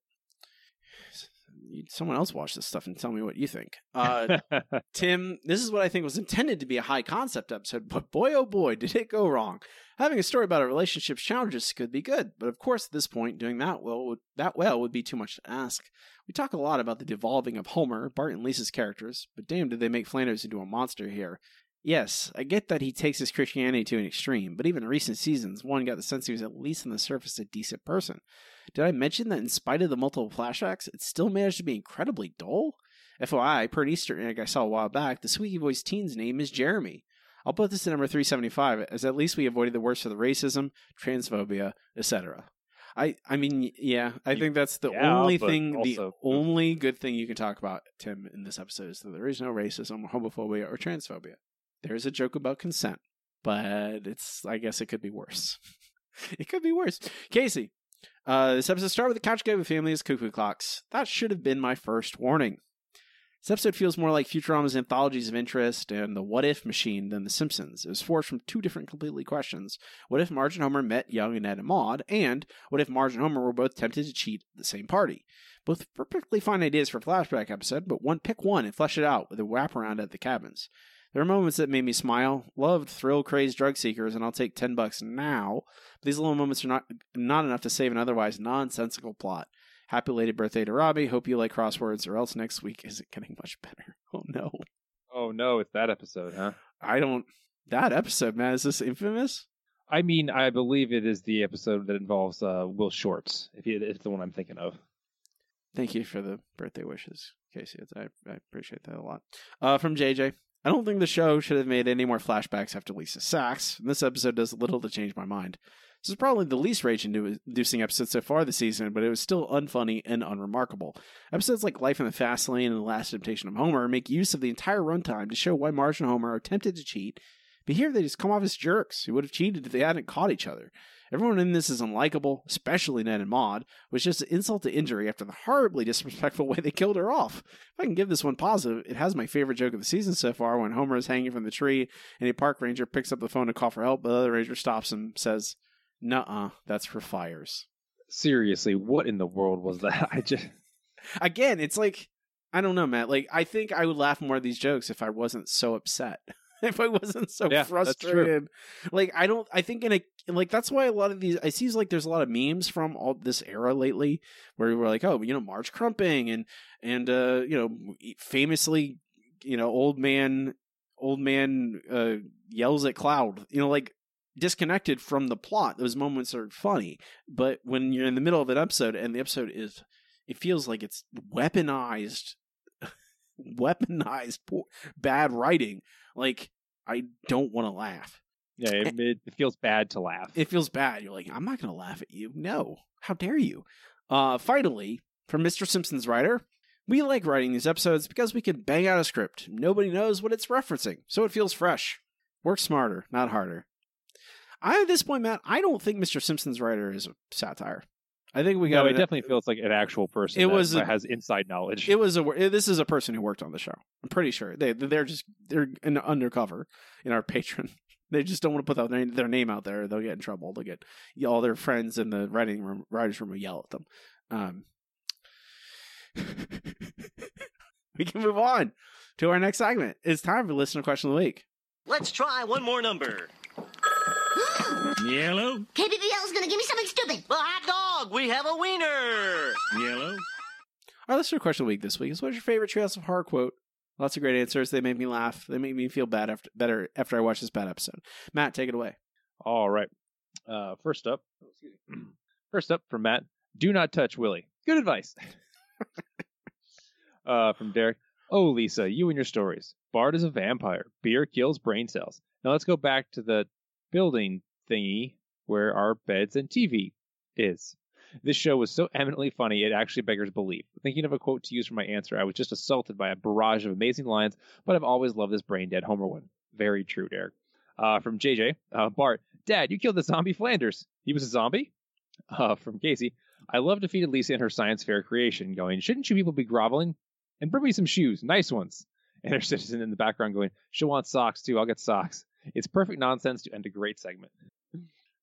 Speaker 1: someone else watch this stuff and tell me what you think. Uh, Tim, this is what I think was intended to be a high concept episode, but boy oh boy, did it go wrong. Having a story about a relationship's challenges could be good, but of course, at this point, doing that well that well would be too much to ask. We talk a lot about the devolving of Homer, Bart, and Lisa's characters, but damn, did they make Flanders into a monster here? Yes, I get that he takes his Christianity to an extreme, but even in recent seasons, one got the sense he was at least on the surface a decent person. Did I mention that in spite of the multiple flashbacks, it still managed to be incredibly dull? FYI, per an Easter egg I saw a while back, the squeaky voice teen's name is Jeremy. I'll put this at number 375, as at least we avoided the worst of the racism, transphobia, etc. I, I mean, yeah, I think that's the
Speaker 3: Yeah,
Speaker 1: only thing, the only good thing you can talk about, Tim, in this episode is that there is no racism or homophobia or transphobia. There is a joke about consent, but it's, I guess it could be worse. it could be worse. Casey, uh, this episode started with the couch guy with family's cuckoo clocks. That should have been my first warning. This episode feels more like Futurama's anthologies of interest and the what if machine than The Simpsons. It was forged from two different completely questions. What if Marge and Homer met Young and Ed and Maude? And what if Marge and Homer were both tempted to cheat at the same party? Both perfectly fine ideas for a flashback episode, but one pick one and flesh it out with a wraparound at the cabins. There are moments that made me smile. Loved thrill crazed drug seekers, and I'll take ten bucks now. But these little moments are not not enough to save an otherwise nonsensical plot. Happy belated birthday to Robbie. Hope you like crosswords, or else next week isn't getting much better. Oh no,
Speaker 3: Oh no, it's that episode, huh?
Speaker 1: I don't. That episode, man, is this infamous?
Speaker 3: I mean, I believe it is the episode that involves uh, Will Shortz. If it's the one I'm thinking of.
Speaker 1: Thank you for the birthday wishes, Casey. I, I appreciate that a lot. Uh, from JJ. I don't think the show should have made any more flashbacks after Lisa's Sax. This episode does little to change my mind. This is probably the least rage inducing episode so far this season, but it was still unfunny and unremarkable. Episodes like Life in the Fast Lane and The Last Temptation of Homer make use of the entire runtime to show why Marge and Homer are tempted to cheat, but here they just come off as jerks who would have cheated if they hadn't caught each other. Everyone in this is unlikable, especially Ned and Maude, which is just an insult to injury after the horribly disrespectful way they killed her off. If I can give this one positive, it has my favorite joke of the season so far when Homer is hanging from the tree and a park ranger picks up the phone to call for help, but the other ranger stops him and says, Nuh-uh, that's for fires.
Speaker 3: Seriously, what in the world was that? I just
Speaker 1: Again, it's like I don't know, Matt. Like I think I would laugh more at these jokes if I wasn't so upset. if I wasn't so
Speaker 3: Yeah,
Speaker 1: frustrated. Like I don't I think in a like that's why a lot of these I see like there's a lot of memes from all this era lately where we're like, oh, you know, March Crumping and and uh, you know, famously, you know, old man old man uh yells at cloud. You know, like disconnected from the plot. Those moments are funny, but when you're in the middle of an episode and the episode is, it feels like it's weaponized, weaponized poor, bad writing. Like I don't want to laugh.
Speaker 3: Yeah, it, it, it feels bad to laugh.
Speaker 1: It feels bad. You're like, I'm not going to laugh at you. No, how dare you? Uh, finally, from Mr. Simpson's writer, we like writing these episodes because we can bang out a script. Nobody knows what it's referencing, so it feels fresh. Work smarter, not harder. I at this point, Matt, I don't think Mr. Simpson's writer is a satire. I think we got
Speaker 3: no, it definitely feels like an actual person.
Speaker 1: It
Speaker 3: that,
Speaker 1: was a-
Speaker 3: has inside knowledge.
Speaker 1: It was a. This is a person who worked on the show. I'm pretty sure they they're just they're an undercover in our patron. They just don't want to put their, their name out there. They'll get in trouble. They'll get all their friends in the writing room, writers room will yell at them. Um, we can move on to our next segment. It's time for listener question of the week.
Speaker 13: Let's try one more number. Yellow.
Speaker 5: KBBL is gonna give me something stupid.
Speaker 13: Well, hot dog. We have a wiener. Yellow.
Speaker 1: Our listener question of the week this week is: What's your favorite Treehouse of Horror quote? Lots of great answers. They made me laugh. They made me feel bad after better after I watched this bad episode. Matt, take it away.
Speaker 3: All right. Uh, first up, first up from Matt. Do not touch Willie. Good advice. uh, from Derek. Oh, Lisa, you and your stories. Bart is a vampire. Beer kills brain cells. Now let's go back to the building thingy where our beds and TV is. This show was so eminently funny, it actually beggars belief. Thinking of a quote to use for my answer, I was just assaulted by a barrage of amazing lines, but I've always loved this brain dead Homer one. Very true, Derek. Uh, from JJ, uh, Bart, Dad, you killed the zombie Flanders. He was a zombie? Uh, from Casey, I love defeated Lisa in her science fair creation, going, Shouldn't you people be groveling? And bring me some shoes, nice ones. And her citizen in the background going, She'll want socks too, I'll get socks. It's perfect nonsense to end a great segment.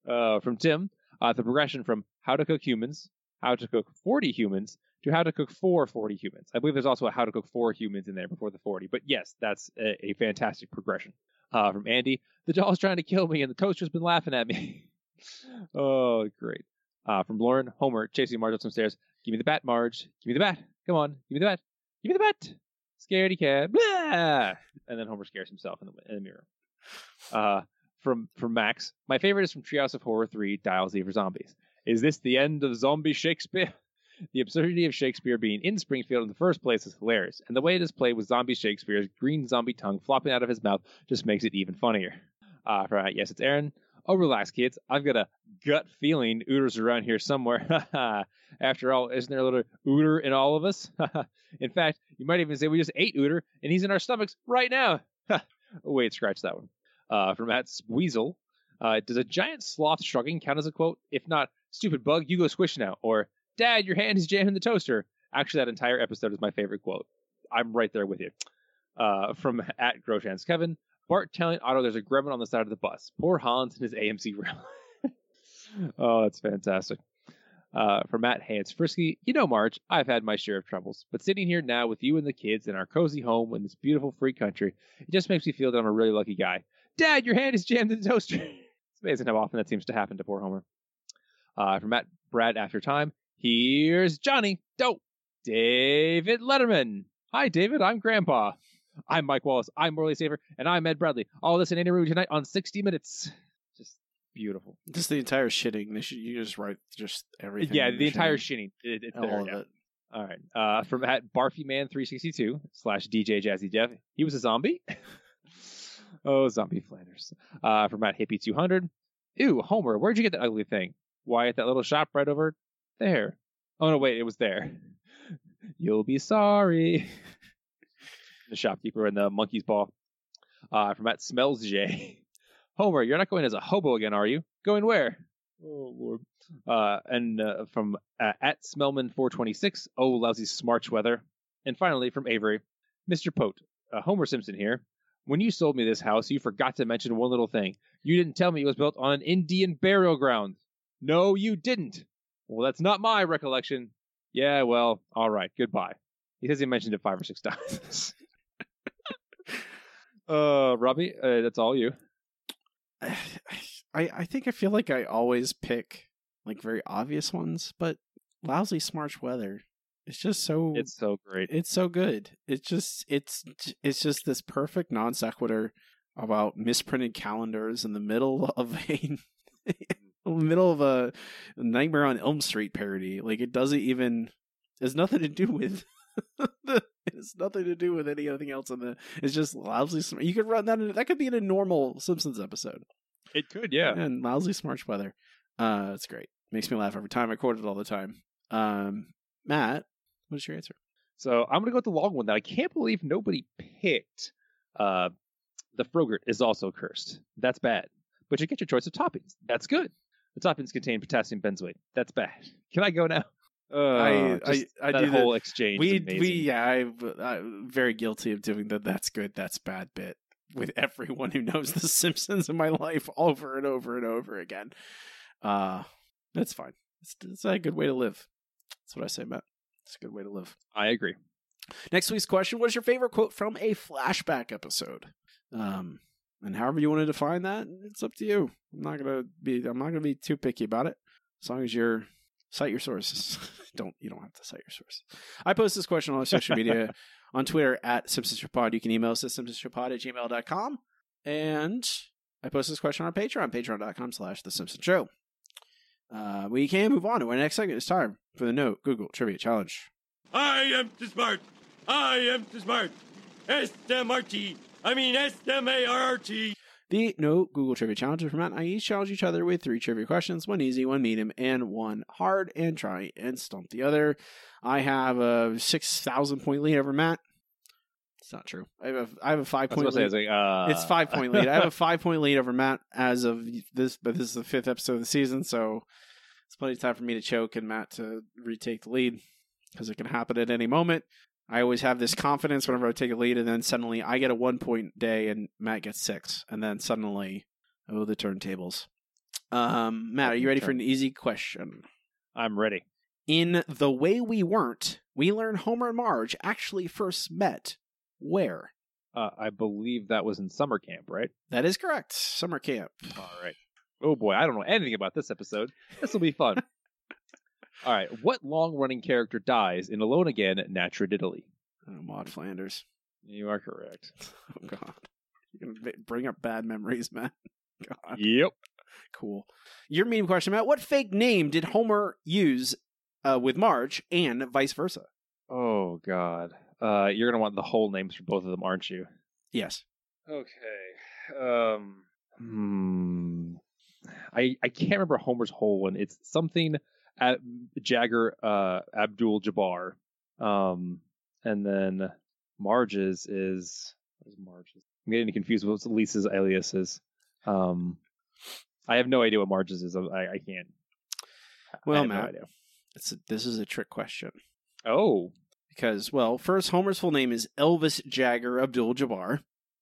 Speaker 3: Uh, from Tim, uh, the progression from how to cook humans, how to cook 40 humans, to how to cook for 40 humans. I believe there's also a how to cook for humans in there before the 40. But yes, that's a, a fantastic progression. Uh, from Andy, the doll's trying to kill me and the toaster's been laughing at me. oh, great. Uh, from Lauren, Homer, chasing Marge up some stairs. Give me the bat, Marge. Give me the bat. Come on. Give me the bat. Give me the bat. Scaredy cat. Blah! And then Homer scares himself in the, in the mirror. Uh, from from Max, my favorite is from Treehouse of Horror 3, Dial Z for Zombies. Is this the end of zombie Shakespeare? The absurdity of Shakespeare being in Springfield in the first place is hilarious, and the way it is played with zombie Shakespeare's green zombie tongue flopping out of his mouth just makes it even funnier. Uh, for, uh, yes, it's Aaron. Oh, relax, kids. I've got a gut feeling Uter's around here somewhere. After all, isn't there a little Uter in all of us? in fact, you might even say we just ate Uter, and he's in our stomachs right now. Wait, scratch that one. Uh, from Matt Weasel. Uh, does a giant sloth shrugging count as a quote? If not, stupid bug, you go squish now. Or, Dad, your hand is jamming the toaster. Actually, that entire episode is my favorite quote. I'm right there with you. Uh, from at Groshans Kevin, Bart telling Otto there's a gremlin on the side of the bus. Poor Hans and his AMC gremlin. oh, that's fantastic. Uh, from Matt, it's Frisky. You know, Marge, I've had my share of troubles, but sitting here now with you and the kids in our cozy home in this beautiful free country, it just makes me feel that I'm a really lucky guy. Dad, your hand is jammed in the toaster. it's amazing how often that seems to happen to poor Homer. Uh, from Matt, Brad, after time, here's Johnny. Dope. David Letterman. Hi, David. I'm Grandpa. I'm Mike Wallace. I'm Morley Safer, and I'm Ed Bradley. All this in Andy Rooney tonight on 60 Minutes. Beautiful.
Speaker 1: Just the entire shitting. They should you just write just everything.
Speaker 3: Yeah, the entire
Speaker 1: shitting.
Speaker 3: It, it's
Speaker 1: All
Speaker 3: there,
Speaker 1: of
Speaker 3: yeah.
Speaker 1: it.
Speaker 3: All right. Uh, from at Barfy Man 362 slash DJ Jazzy Jeff. He was a zombie. oh, zombie Flanders. Uh, from at Hippie 200. Ew, Homer, where'd you get that ugly thing? Why, at that little shop right over there. Oh, no, wait, it was there. You'll be sorry. the shopkeeper and the monkey's paw. Uh, from at Smells J. Homer, you're not going as a hobo again, are you? Going where? Oh, Lord. Uh, and uh, from uh, at Smellman426, oh, lousy smarch weather. And finally, from Avery, Mr. Pote, uh, Homer Simpson here. When you sold me this house, you forgot to mention one little thing. You didn't tell me it was built on an Indian burial ground. No, you didn't. Well, that's not my recollection. Yeah, well, all right, goodbye. He says he mentioned it five or six times. uh, Robbie, uh, that's all you.
Speaker 1: I I think I feel like I always pick like very obvious ones, but lousy smarch weather. It's just so
Speaker 3: It's so great.
Speaker 1: it's so good. It's just it's it's just this perfect non sequitur about misprinted calendars in the middle of a middle of a Nightmare on Elm Street parody. Like it doesn't even has nothing to do with the, it's nothing to do with anything else in the. It's just lousy. Sm- you could run that. In, that could be in a normal Simpsons episode.
Speaker 3: It could, yeah.
Speaker 1: And lousy smarch weather. Uh, it's great. Makes me laugh every time. I quote it all the time. Um, Matt, what is your answer?
Speaker 3: So I'm gonna go with the long one that I can't believe nobody picked. Uh, the Frogurt is also cursed. That's bad. But you get your choice of toppings. That's good. The toppings contain potassium benzoate. That's bad. Can I go now? Uh,
Speaker 1: I, I, I
Speaker 3: that
Speaker 1: do
Speaker 3: whole
Speaker 1: the,
Speaker 3: exchange.
Speaker 1: We, we, yeah, I, I'm very guilty of doing the "that's good, that's bad" bit with everyone who knows The Simpsons in my life over and over and over again. Uh, that's fine. It's, it's a good way to live. That's what I say, Matt. It's a good way to live.
Speaker 3: I agree.
Speaker 1: Next week's question: What is your favorite quote from a flashback episode? Um, and however you want to define that, it's up to you. I'm not gonna be. I'm not gonna be too picky about it. As long as you're cite your sources. don't you don't have to cite your sources. I post this question on social media on Twitter at SimpsonsPod. You can email us at simpsonspod at gmail.com. And I post this question on our Patreon, patreon.com slash the Simpsons Show. Uh, we can move on to our next segment. It's time for the No Google Trivia Challenge.
Speaker 7: I am too smart. I am too smart. S-M-R-T. I mean S-M-A-R-R-T.
Speaker 1: The No Google Trivia Challenge is Matt I each challenge each other with three trivia questions, one easy, one medium, and one hard, and try and stump the other. I have a 6,000 point lead over Matt. It's not true. I have a, I have a five point lead.
Speaker 3: like, uh...
Speaker 1: It's five point lead. I have a five point lead over Matt as of this, but this is the fifth episode of the season, so it's plenty of time for me to choke and Matt to retake the lead because it can happen at any moment. I always have this confidence whenever I take a lead, and then suddenly I get a one point day and Matt gets six, and then suddenly, oh, the turntables. Um, Matt, are you ready for an easy question?
Speaker 3: I'm ready.
Speaker 1: In The Way We Weren't, we learn Homer and Marge actually first met where?
Speaker 3: Uh, I believe that was in summer camp, right?
Speaker 1: That is correct. Summer camp.
Speaker 3: All right. Oh boy, I don't know anything about this episode. This will be fun. All right. What long running character dies in Alone Again, Naturadiddly?
Speaker 1: Oh, Maude Flanders.
Speaker 3: You are correct.
Speaker 1: Oh, God. You're going to bring up bad memories, man. God.
Speaker 3: Yep.
Speaker 1: Cool. Your medium question, Matt. What fake name did Homer use uh, with Marge and vice versa?
Speaker 3: Oh, God. Uh, you're going to want the whole names for both of them, aren't you?
Speaker 1: Yes.
Speaker 3: Okay. Um. Hmm. I I can't remember Homer's whole one. It's something at Jagger uh Abdul Jabbar. Um and then Marge's is is Marge's? I'm getting confused with Lisa's alias is. Um I have no idea what Marge's is. I I can't. I
Speaker 1: Well,
Speaker 3: no
Speaker 1: Matt,
Speaker 3: idea.
Speaker 1: it's a, this is a trick question.
Speaker 3: Oh,
Speaker 1: Because, well, first, Homer's full name is Elvis Jagger Abdul Jabbar.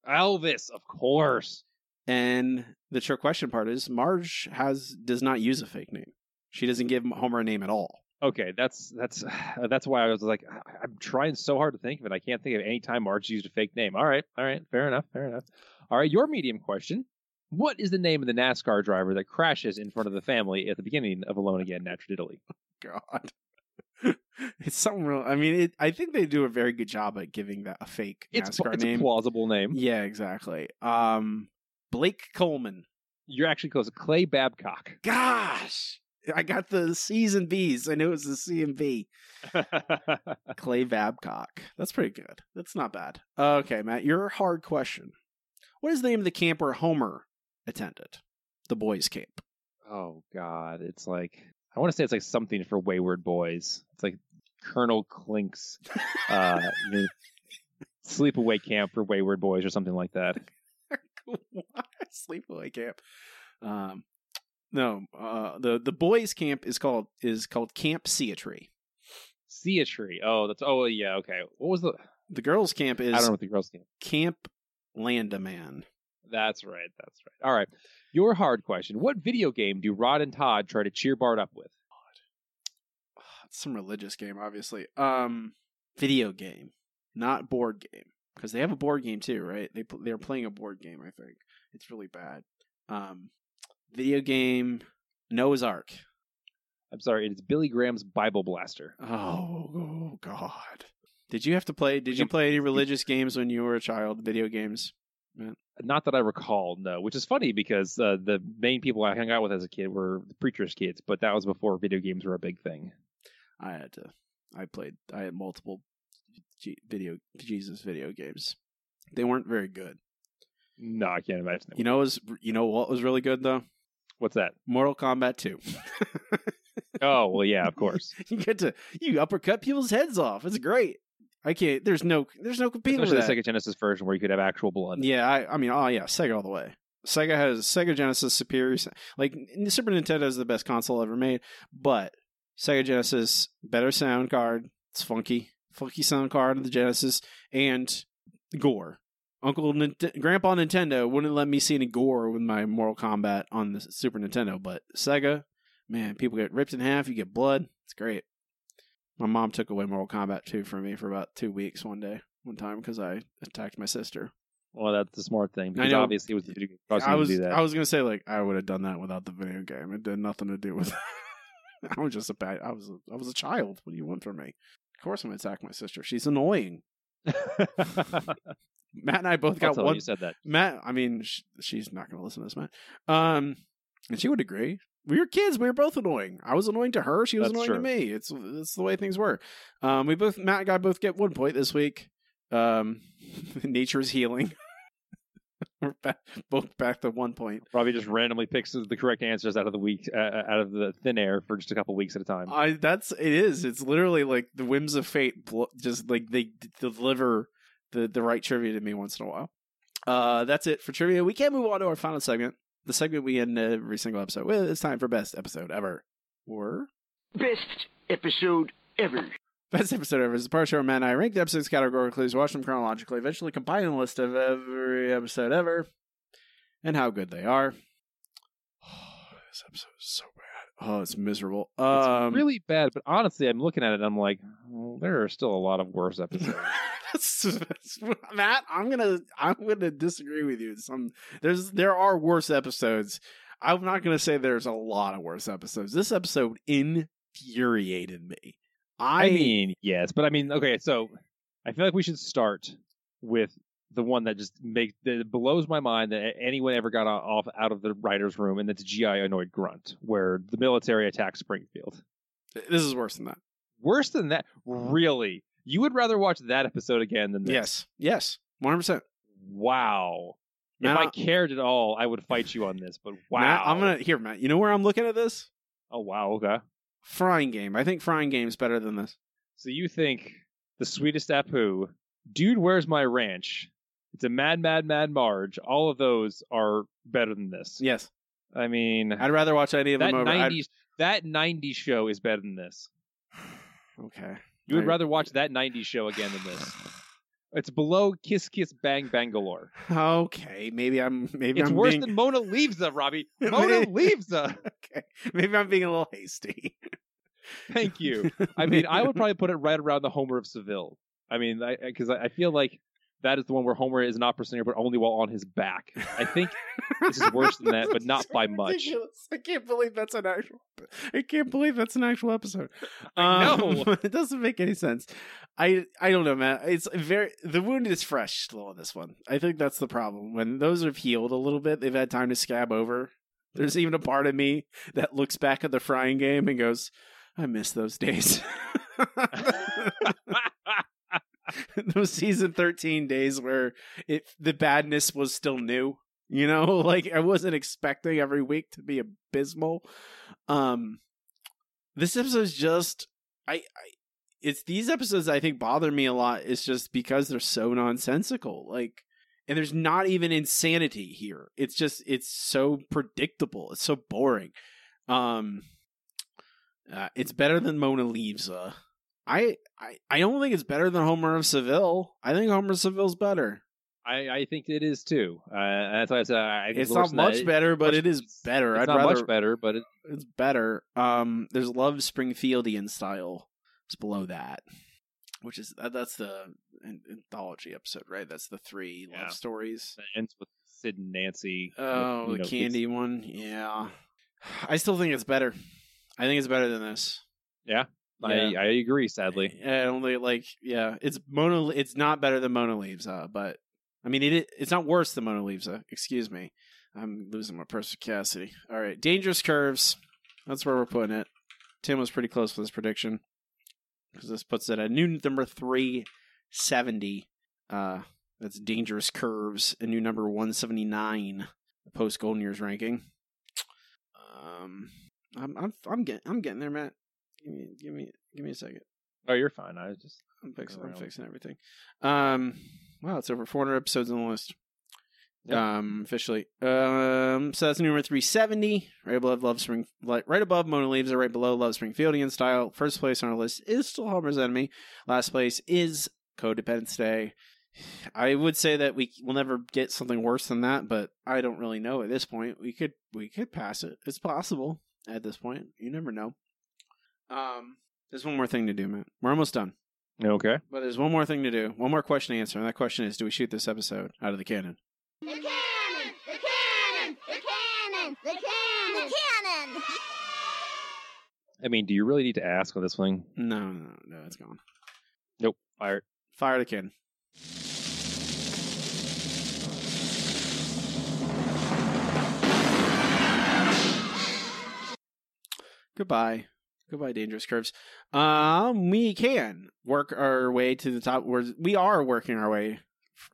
Speaker 3: Elvis, of course.
Speaker 1: And the trick question part is Marge has does not use a fake name. She doesn't give Homer a name at all.
Speaker 3: Okay, that's that's that's why I was like, I- I'm trying so hard to think of it. I can't think of any time Marge used a fake name. All right, all right, fair enough, fair enough. All right, your medium question: What is the name of the NASCAR driver that crashes in front of the family at the beginning of Alone Again, Naturally?
Speaker 1: God. it's something real. I mean, it, I think they do a very good job at giving that a fake
Speaker 3: It's,
Speaker 1: NASCAR
Speaker 3: it's
Speaker 1: name.
Speaker 3: a plausible name.
Speaker 1: yeah, exactly. Um, Blake Coleman.
Speaker 3: You're actually close. Clay Babcock.
Speaker 1: Gosh, I got the C's and B's. I knew it was the C and B. Clay Babcock. That's pretty good. That's not bad. Okay, Matt, your hard question. What is the name of the camp where Homer attended? The boys' camp.
Speaker 3: oh God, it's like I want to say it's like something for wayward boys. It's like Colonel Klink's uh, sleepaway camp for wayward boys or something like that.
Speaker 1: Sleepaway camp. Um, no, uh, the the boys' camp is called is called Camp Seatree.
Speaker 3: See a tree. Oh, that's oh yeah, okay. What was the
Speaker 1: The girls' camp is
Speaker 3: I don't know what the girls camp.
Speaker 1: Camp Landaman.
Speaker 3: That's right, that's right. All right. Your hard question. What video game do Rod and Todd try to cheer Bart up with?
Speaker 1: It's some religious game, obviously. Um, video game, not board game, because they have a board game too, right? They they're playing a board game. I think it's really bad. Um, video game, Noah's Ark.
Speaker 3: I'm sorry, it's Billy Graham's Bible Blaster.
Speaker 1: Oh, oh God! Did you have to play? Did you play any religious games when you were a child? Video games? Man.
Speaker 3: Not that I recall, no. Which is funny because uh, the main people I hung out with as a kid were the preacher's kids, but that was before video games were a big thing.
Speaker 1: I had to. I played. I had multiple G- video Jesus video games. They weren't very good.
Speaker 3: No, I can't imagine.
Speaker 1: You know, was you know what was really good though?
Speaker 3: What's that?
Speaker 1: Mortal Kombat Two.
Speaker 3: oh well, yeah, of course.
Speaker 1: you get to you uppercut people's heads off. It's great. I can't. There's no. There's no competing
Speaker 3: Especially
Speaker 1: with
Speaker 3: the
Speaker 1: that.
Speaker 3: Sega Genesis version where you could have actual blood.
Speaker 1: Yeah, I, I mean, oh yeah, Sega all the way. Sega has Sega Genesis superior. Like Super Nintendo is the best console ever made, but Sega Genesis better sound card. It's funky, funky sound card of the Genesis and gore. Uncle Nint- Grandpa Nintendo wouldn't let me see any gore with my Mortal Kombat on the Super Nintendo, but Sega, man, people get ripped in half. You get blood. It's great. My mom took away Mortal Kombat 2 from me for about two weeks one day, one time, because I attacked my sister.
Speaker 3: Well, that's the smart thing
Speaker 1: I
Speaker 3: because
Speaker 1: know.
Speaker 3: obviously it was the video game
Speaker 1: I
Speaker 3: you
Speaker 1: was
Speaker 3: to do that.
Speaker 1: I was gonna say like I would have done that without the video game. It had nothing to do with. I was just a bad. I was a, I was a child. What do you want from me? Of course, I'm gonna attack my sister. She's annoying. Matt and I both got one.
Speaker 3: you said that.
Speaker 1: Matt, I mean, sh- she's not gonna listen to this, Matt. Um, and she would agree. We were kids. We were both annoying. I was annoying to her. She was
Speaker 3: That's
Speaker 1: annoying to me. It's it's the way things were. Um, we both Matt and I both get one point this week. Um, nature's healing. we're back, both back to one point.
Speaker 3: Robbie just randomly picks the correct answers out of the week, uh, out of the thin air for just a couple weeks at a time.
Speaker 1: I that's it is. It's literally like the whims of fate. Just like they d- deliver the the right trivia to me once in a while. Uh, that's it for trivia. We can move on to our final segment. The segment we end every single episode with. It's time for best episode ever. Or
Speaker 13: Best episode ever.
Speaker 1: best episode ever is the part show where Matt and I rank the episodes categorically, watch them chronologically, eventually compiling a list of every episode ever and how good they are. this episode is so bad. Oh, it's miserable. Um,
Speaker 3: it's really bad, but honestly, I'm looking at it. and I'm like, well, there are still a lot of worse episodes.
Speaker 1: Matt, I'm gonna I'm gonna disagree with you. Some there's there are worse episodes. I'm not gonna say there's a lot of worse episodes. This episode infuriated me. I,
Speaker 3: I mean, yes, but I mean, okay, so I feel like we should start with the one that just makes that blows my mind that anyone ever got off out of the writers' room, and that's GI Annoyed Grunt, where the military attacks Springfield.
Speaker 1: this is worse than that.
Speaker 3: Worse than that, mm-hmm. really? You would rather watch that episode again than this?
Speaker 1: Yes, yes, one hundred percent.
Speaker 3: Wow.
Speaker 1: Matt,
Speaker 3: if I cared at all, I would fight you on this. But wow,
Speaker 1: Matt, I'm gonna here, Matt. You know where I'm looking at this?
Speaker 3: Oh wow, okay.
Speaker 1: Frying game. I think frying game is better than this.
Speaker 3: So you think the sweetest Apu, dude, where's my ranch? It's a mad, mad, mad Marge. All of those are better than this.
Speaker 1: Yes,
Speaker 3: I mean,
Speaker 1: I'd rather watch any of
Speaker 3: that
Speaker 1: them over. I'd-
Speaker 3: '90s that '90s show is better than this.
Speaker 1: okay,
Speaker 3: You would
Speaker 1: I-
Speaker 3: rather watch that '90s show again than this. It's below Kiss Kiss Bang Bangalore.
Speaker 1: Okay, maybe I'm maybe
Speaker 3: It's
Speaker 1: I'm
Speaker 3: worse
Speaker 1: being,
Speaker 3: than Mona Leavesa, Robbie. Mona Leavesa.
Speaker 1: okay. Maybe I'm being a little hasty.
Speaker 3: Thank you. I mean, I would probably put it right around the Homer of Seville. I mean, because I, I feel like that is the one where Homer is an opera singer, but only while on his back. I think this is worse than that, but not by much.
Speaker 1: Ridiculous. I can't believe that's an actual. I can't believe that's an actual episode. Um,
Speaker 3: know.
Speaker 1: it doesn't make any sense. I I don't know, man. It's very the wound is fresh still on this one. I think that's the problem. When those have healed a little bit, they've had time to scab over. There's even a part of me that looks back at the frying game and goes, "I miss those days." those season 13 days where it the badness was still new you know? Like i wasn't expecting every week to be abysmal. Um this episode's just i, I it's these episodes i think bother me a lot it's just because they're so nonsensical like and there's not even insanity here. It's just it's so predictable. It's so boring. Um uh, it's better than mona leavesa I, I I don't think it's better than Homer of Seville. I think Homer of Seville's better.
Speaker 3: I, I think it is too. Uh, that's why I said I think
Speaker 1: It's not much better, but
Speaker 3: Much-
Speaker 1: it is better.
Speaker 3: It's
Speaker 1: I'd
Speaker 3: not
Speaker 1: rather
Speaker 3: much better, but it,
Speaker 1: it's better. Um, there's Love Springfieldian style. It's below that, which is that, that's the anthology episode, right? That's the three
Speaker 3: Yeah.
Speaker 1: love stories.
Speaker 3: it ends with Sid and Nancy.
Speaker 1: Oh,
Speaker 3: you
Speaker 1: the
Speaker 3: know,
Speaker 1: candy one. Yeah, I still think it's better. I think it's better than this.
Speaker 3: Yeah, I,
Speaker 1: Yeah.
Speaker 3: I agree. Sadly,
Speaker 1: I don't think like yeah, it's Mona. It's not better than Mona Leaves, uh, but I mean, it it's not worse than Mona Lisa. Excuse me. I'm losing my perspicacity. All right, Dangerous Curves. That's where we're putting it. Tim was pretty close with his prediction because this puts it at new number three seventy. Uh, that's Dangerous Curves, a new number one seventy nine post Golden Years ranking. Um, I'm I'm I'm getting I'm getting there, Matt. Give me give me give me a second.
Speaker 3: Oh, you're fine. I was just
Speaker 1: I'm fixing I'm fixing everything. Um, wow, it's over 400 episodes on the list.
Speaker 3: Yep.
Speaker 1: Um, officially. Um, so that's number 370. Right above Love Spring, right above Mona Leaves, or right below Love Springfieldian style. First place on our list is still Homer's Enemy. Last place is Codependence Day. I would say that we will never get something worse than that, but I don't really know at this point. We could we could pass it. It's possible at this point. You never know. Um, there's one more thing to do, man. We're almost done.
Speaker 3: Okay.
Speaker 1: But there's one more thing to do. One more question to answer, and that question is: Do we shoot this episode out of the cannon?
Speaker 5: The cannon! The cannon! The cannon! The cannon! The cannon!
Speaker 3: I mean, do you really need to ask on this thing?
Speaker 1: No, no, no, it's gone.
Speaker 3: Nope. Fire.
Speaker 1: Fire the cannon. Goodbye. Goodbye, dangerous curves. Um, we can work our way to the top. We're, we are working our way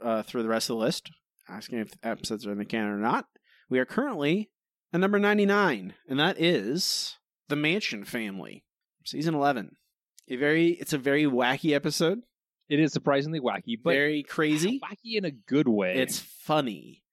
Speaker 1: uh, through the rest of the list, asking if episodes are in the canon or not. We are currently at number 99, and that is The Mansion Family, season 11. A very, it's a very wacky episode.
Speaker 3: It is surprisingly wacky, but
Speaker 1: very crazy.
Speaker 3: wacky in a good way.
Speaker 1: It's funny.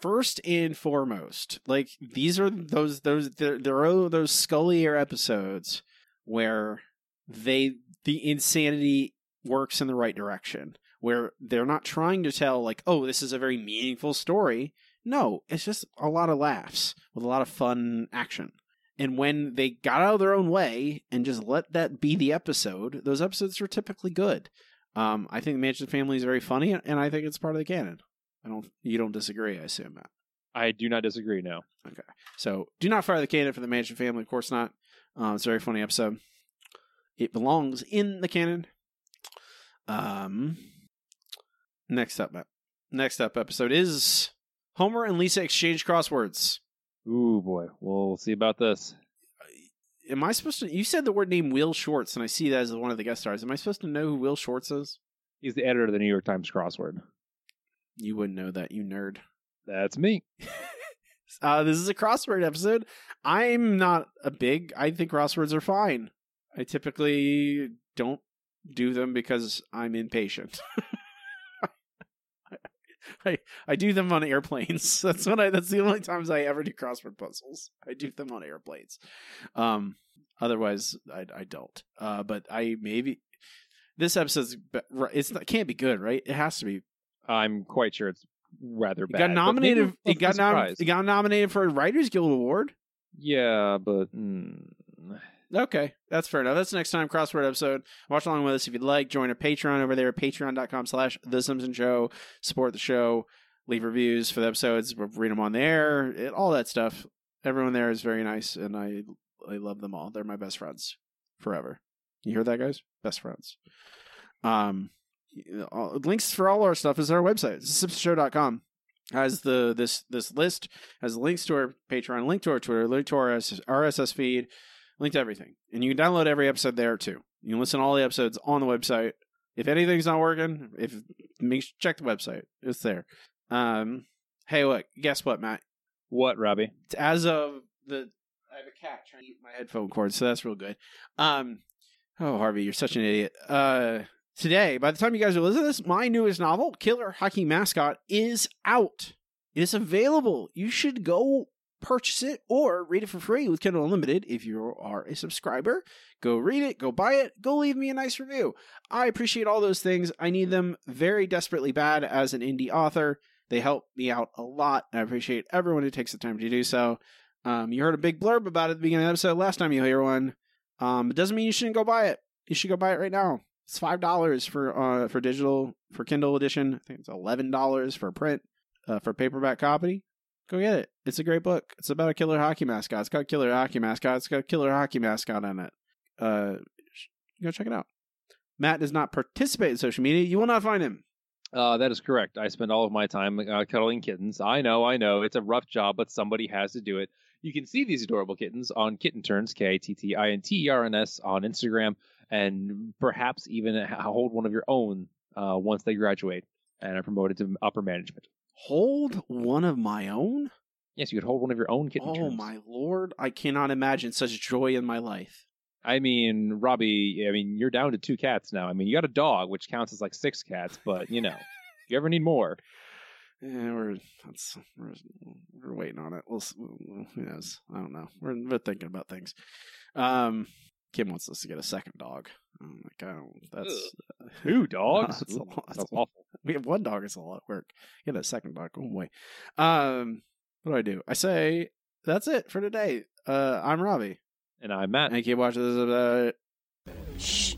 Speaker 1: First and foremost, like these are those those there, there are those Scully era episodes where they the insanity works in the right direction, where they're not trying to tell like, oh, this is a very meaningful story. No, it's just a lot of laughs with a lot of fun action. And when they got out of their own way and just let that be the episode, those episodes are typically good. Um, I think the Mansion Family is very funny, and I think it's part of the canon. I don't. You don't disagree, I assume, Matt.
Speaker 3: I do not disagree. No.
Speaker 1: Okay. So do not fire the canon for the Mansion Family. Of course not. Uh, it's a very funny episode. It belongs in the canon. Um. Next up, Matt. Next up episode is Homer and Lisa exchange crosswords.
Speaker 3: Ooh boy. We'll see about this.
Speaker 1: Am I supposed to? You said the word name Will Schwartz, and I see that as one of the guest stars. Am I supposed to know who Will Schwartz is?
Speaker 3: He's the editor of the New York Times crossword.
Speaker 1: You wouldn't know that, you nerd.
Speaker 3: That's me.
Speaker 1: Uh, this is a crossword episode. I'm not a big. I think crosswords are fine. I typically don't do them because I'm impatient. I I do them on airplanes. That's when I. That's the only times I ever do crossword puzzles. I do them on airplanes. Um. Otherwise, I I don't. Uh. But I maybe this episode's it's not, can't be good, right? It has to be.
Speaker 3: I'm quite sure it's rather
Speaker 1: It
Speaker 3: bad.
Speaker 1: got nominated. It got nom- It got nominated for a Writers Guild Award.
Speaker 3: Yeah, but mm,
Speaker 1: Okay, that's fair enough. That's the next time crossword episode. Watch along with us if you'd like. Join our Patreon over there at patreon.com slash The Simpson Show. Support the show. Leave reviews for the episodes. We'll read them on the air. It, all that stuff. Everyone there is very nice, and I I love them all. They're my best friends forever. You hear that, guys? Best friends. Um, all, links for all our stuff is our website. It's simpsonshow.com has the this this list has links to our Patreon, link to our Twitter, link to our RSS, RSS feed, link to everything, and you can download every episode there too. You can listen to all the episodes on the website. If anything's not working, if make check the website, it's there. Um, hey, look, guess what, Matt?
Speaker 3: what, Robbie?
Speaker 1: As of the, I have a cat trying to eat my headphone cord, so that's real good. Um, oh Harvey, you're such an idiot. Uh, today, by the time you guys are listening to this, my newest novel, Killer Hockey Mascot, is out. It is available. You should go purchase it or read it for free with Kindle Unlimited if you are a subscriber. Go read it, go buy it, go leave me a nice review. I appreciate all those things. I need them very desperately bad as an indie author. They help me out a lot. I appreciate everyone who takes the time to do so. Um, you heard a big blurb about it at the beginning of the episode last time you hear one. Um, it doesn't mean you shouldn't go buy it. You should go buy it right now. It's five dollars for uh for digital for Kindle edition. I think it's eleven dollars for print uh, for paperback copy. Go get it. It's a great book. It's about a killer hockey mascot. It's got a killer hockey mascot. It's got a killer hockey mascot in it. Uh, go check it out. Matt does not participate in social media. You will not find him.
Speaker 3: Uh, that is correct. I spend all of my time uh, cuddling kittens. I know, I know, it's a rough job, but somebody has to do it. You can see these adorable kittens on Kitten Turns, K I T T I N T E R N S, on Instagram, and perhaps even hold one of your own uh, once they graduate and are promoted to upper management.
Speaker 1: Hold one of my own?
Speaker 3: Yes, you could hold one of your own kitten
Speaker 1: Oh
Speaker 3: turns.
Speaker 1: my lord, I cannot imagine such joy in my life.
Speaker 3: I mean, Robbie, I mean, you're down to two cats now. I mean, you got a dog, which counts as like six cats, but you know, if you ever need more,
Speaker 1: Yeah, we're that's we're, we're waiting on it. We'll, who knows? I don't know. We're we're thinking about things. Um, Kim wants us to get a second dog. I'm like, I don't. That's
Speaker 3: two dogs.
Speaker 1: That's, a lot, that's
Speaker 3: that's
Speaker 1: a lot.
Speaker 3: awful.
Speaker 1: We have one dog. It's a lot of work. Get a second dog. Oh boy. Um, what do I do? I say that's it for today. Uh, I'm Robbie,
Speaker 3: and I'm Matt.
Speaker 1: And keep watching this. Uh,
Speaker 5: Shh.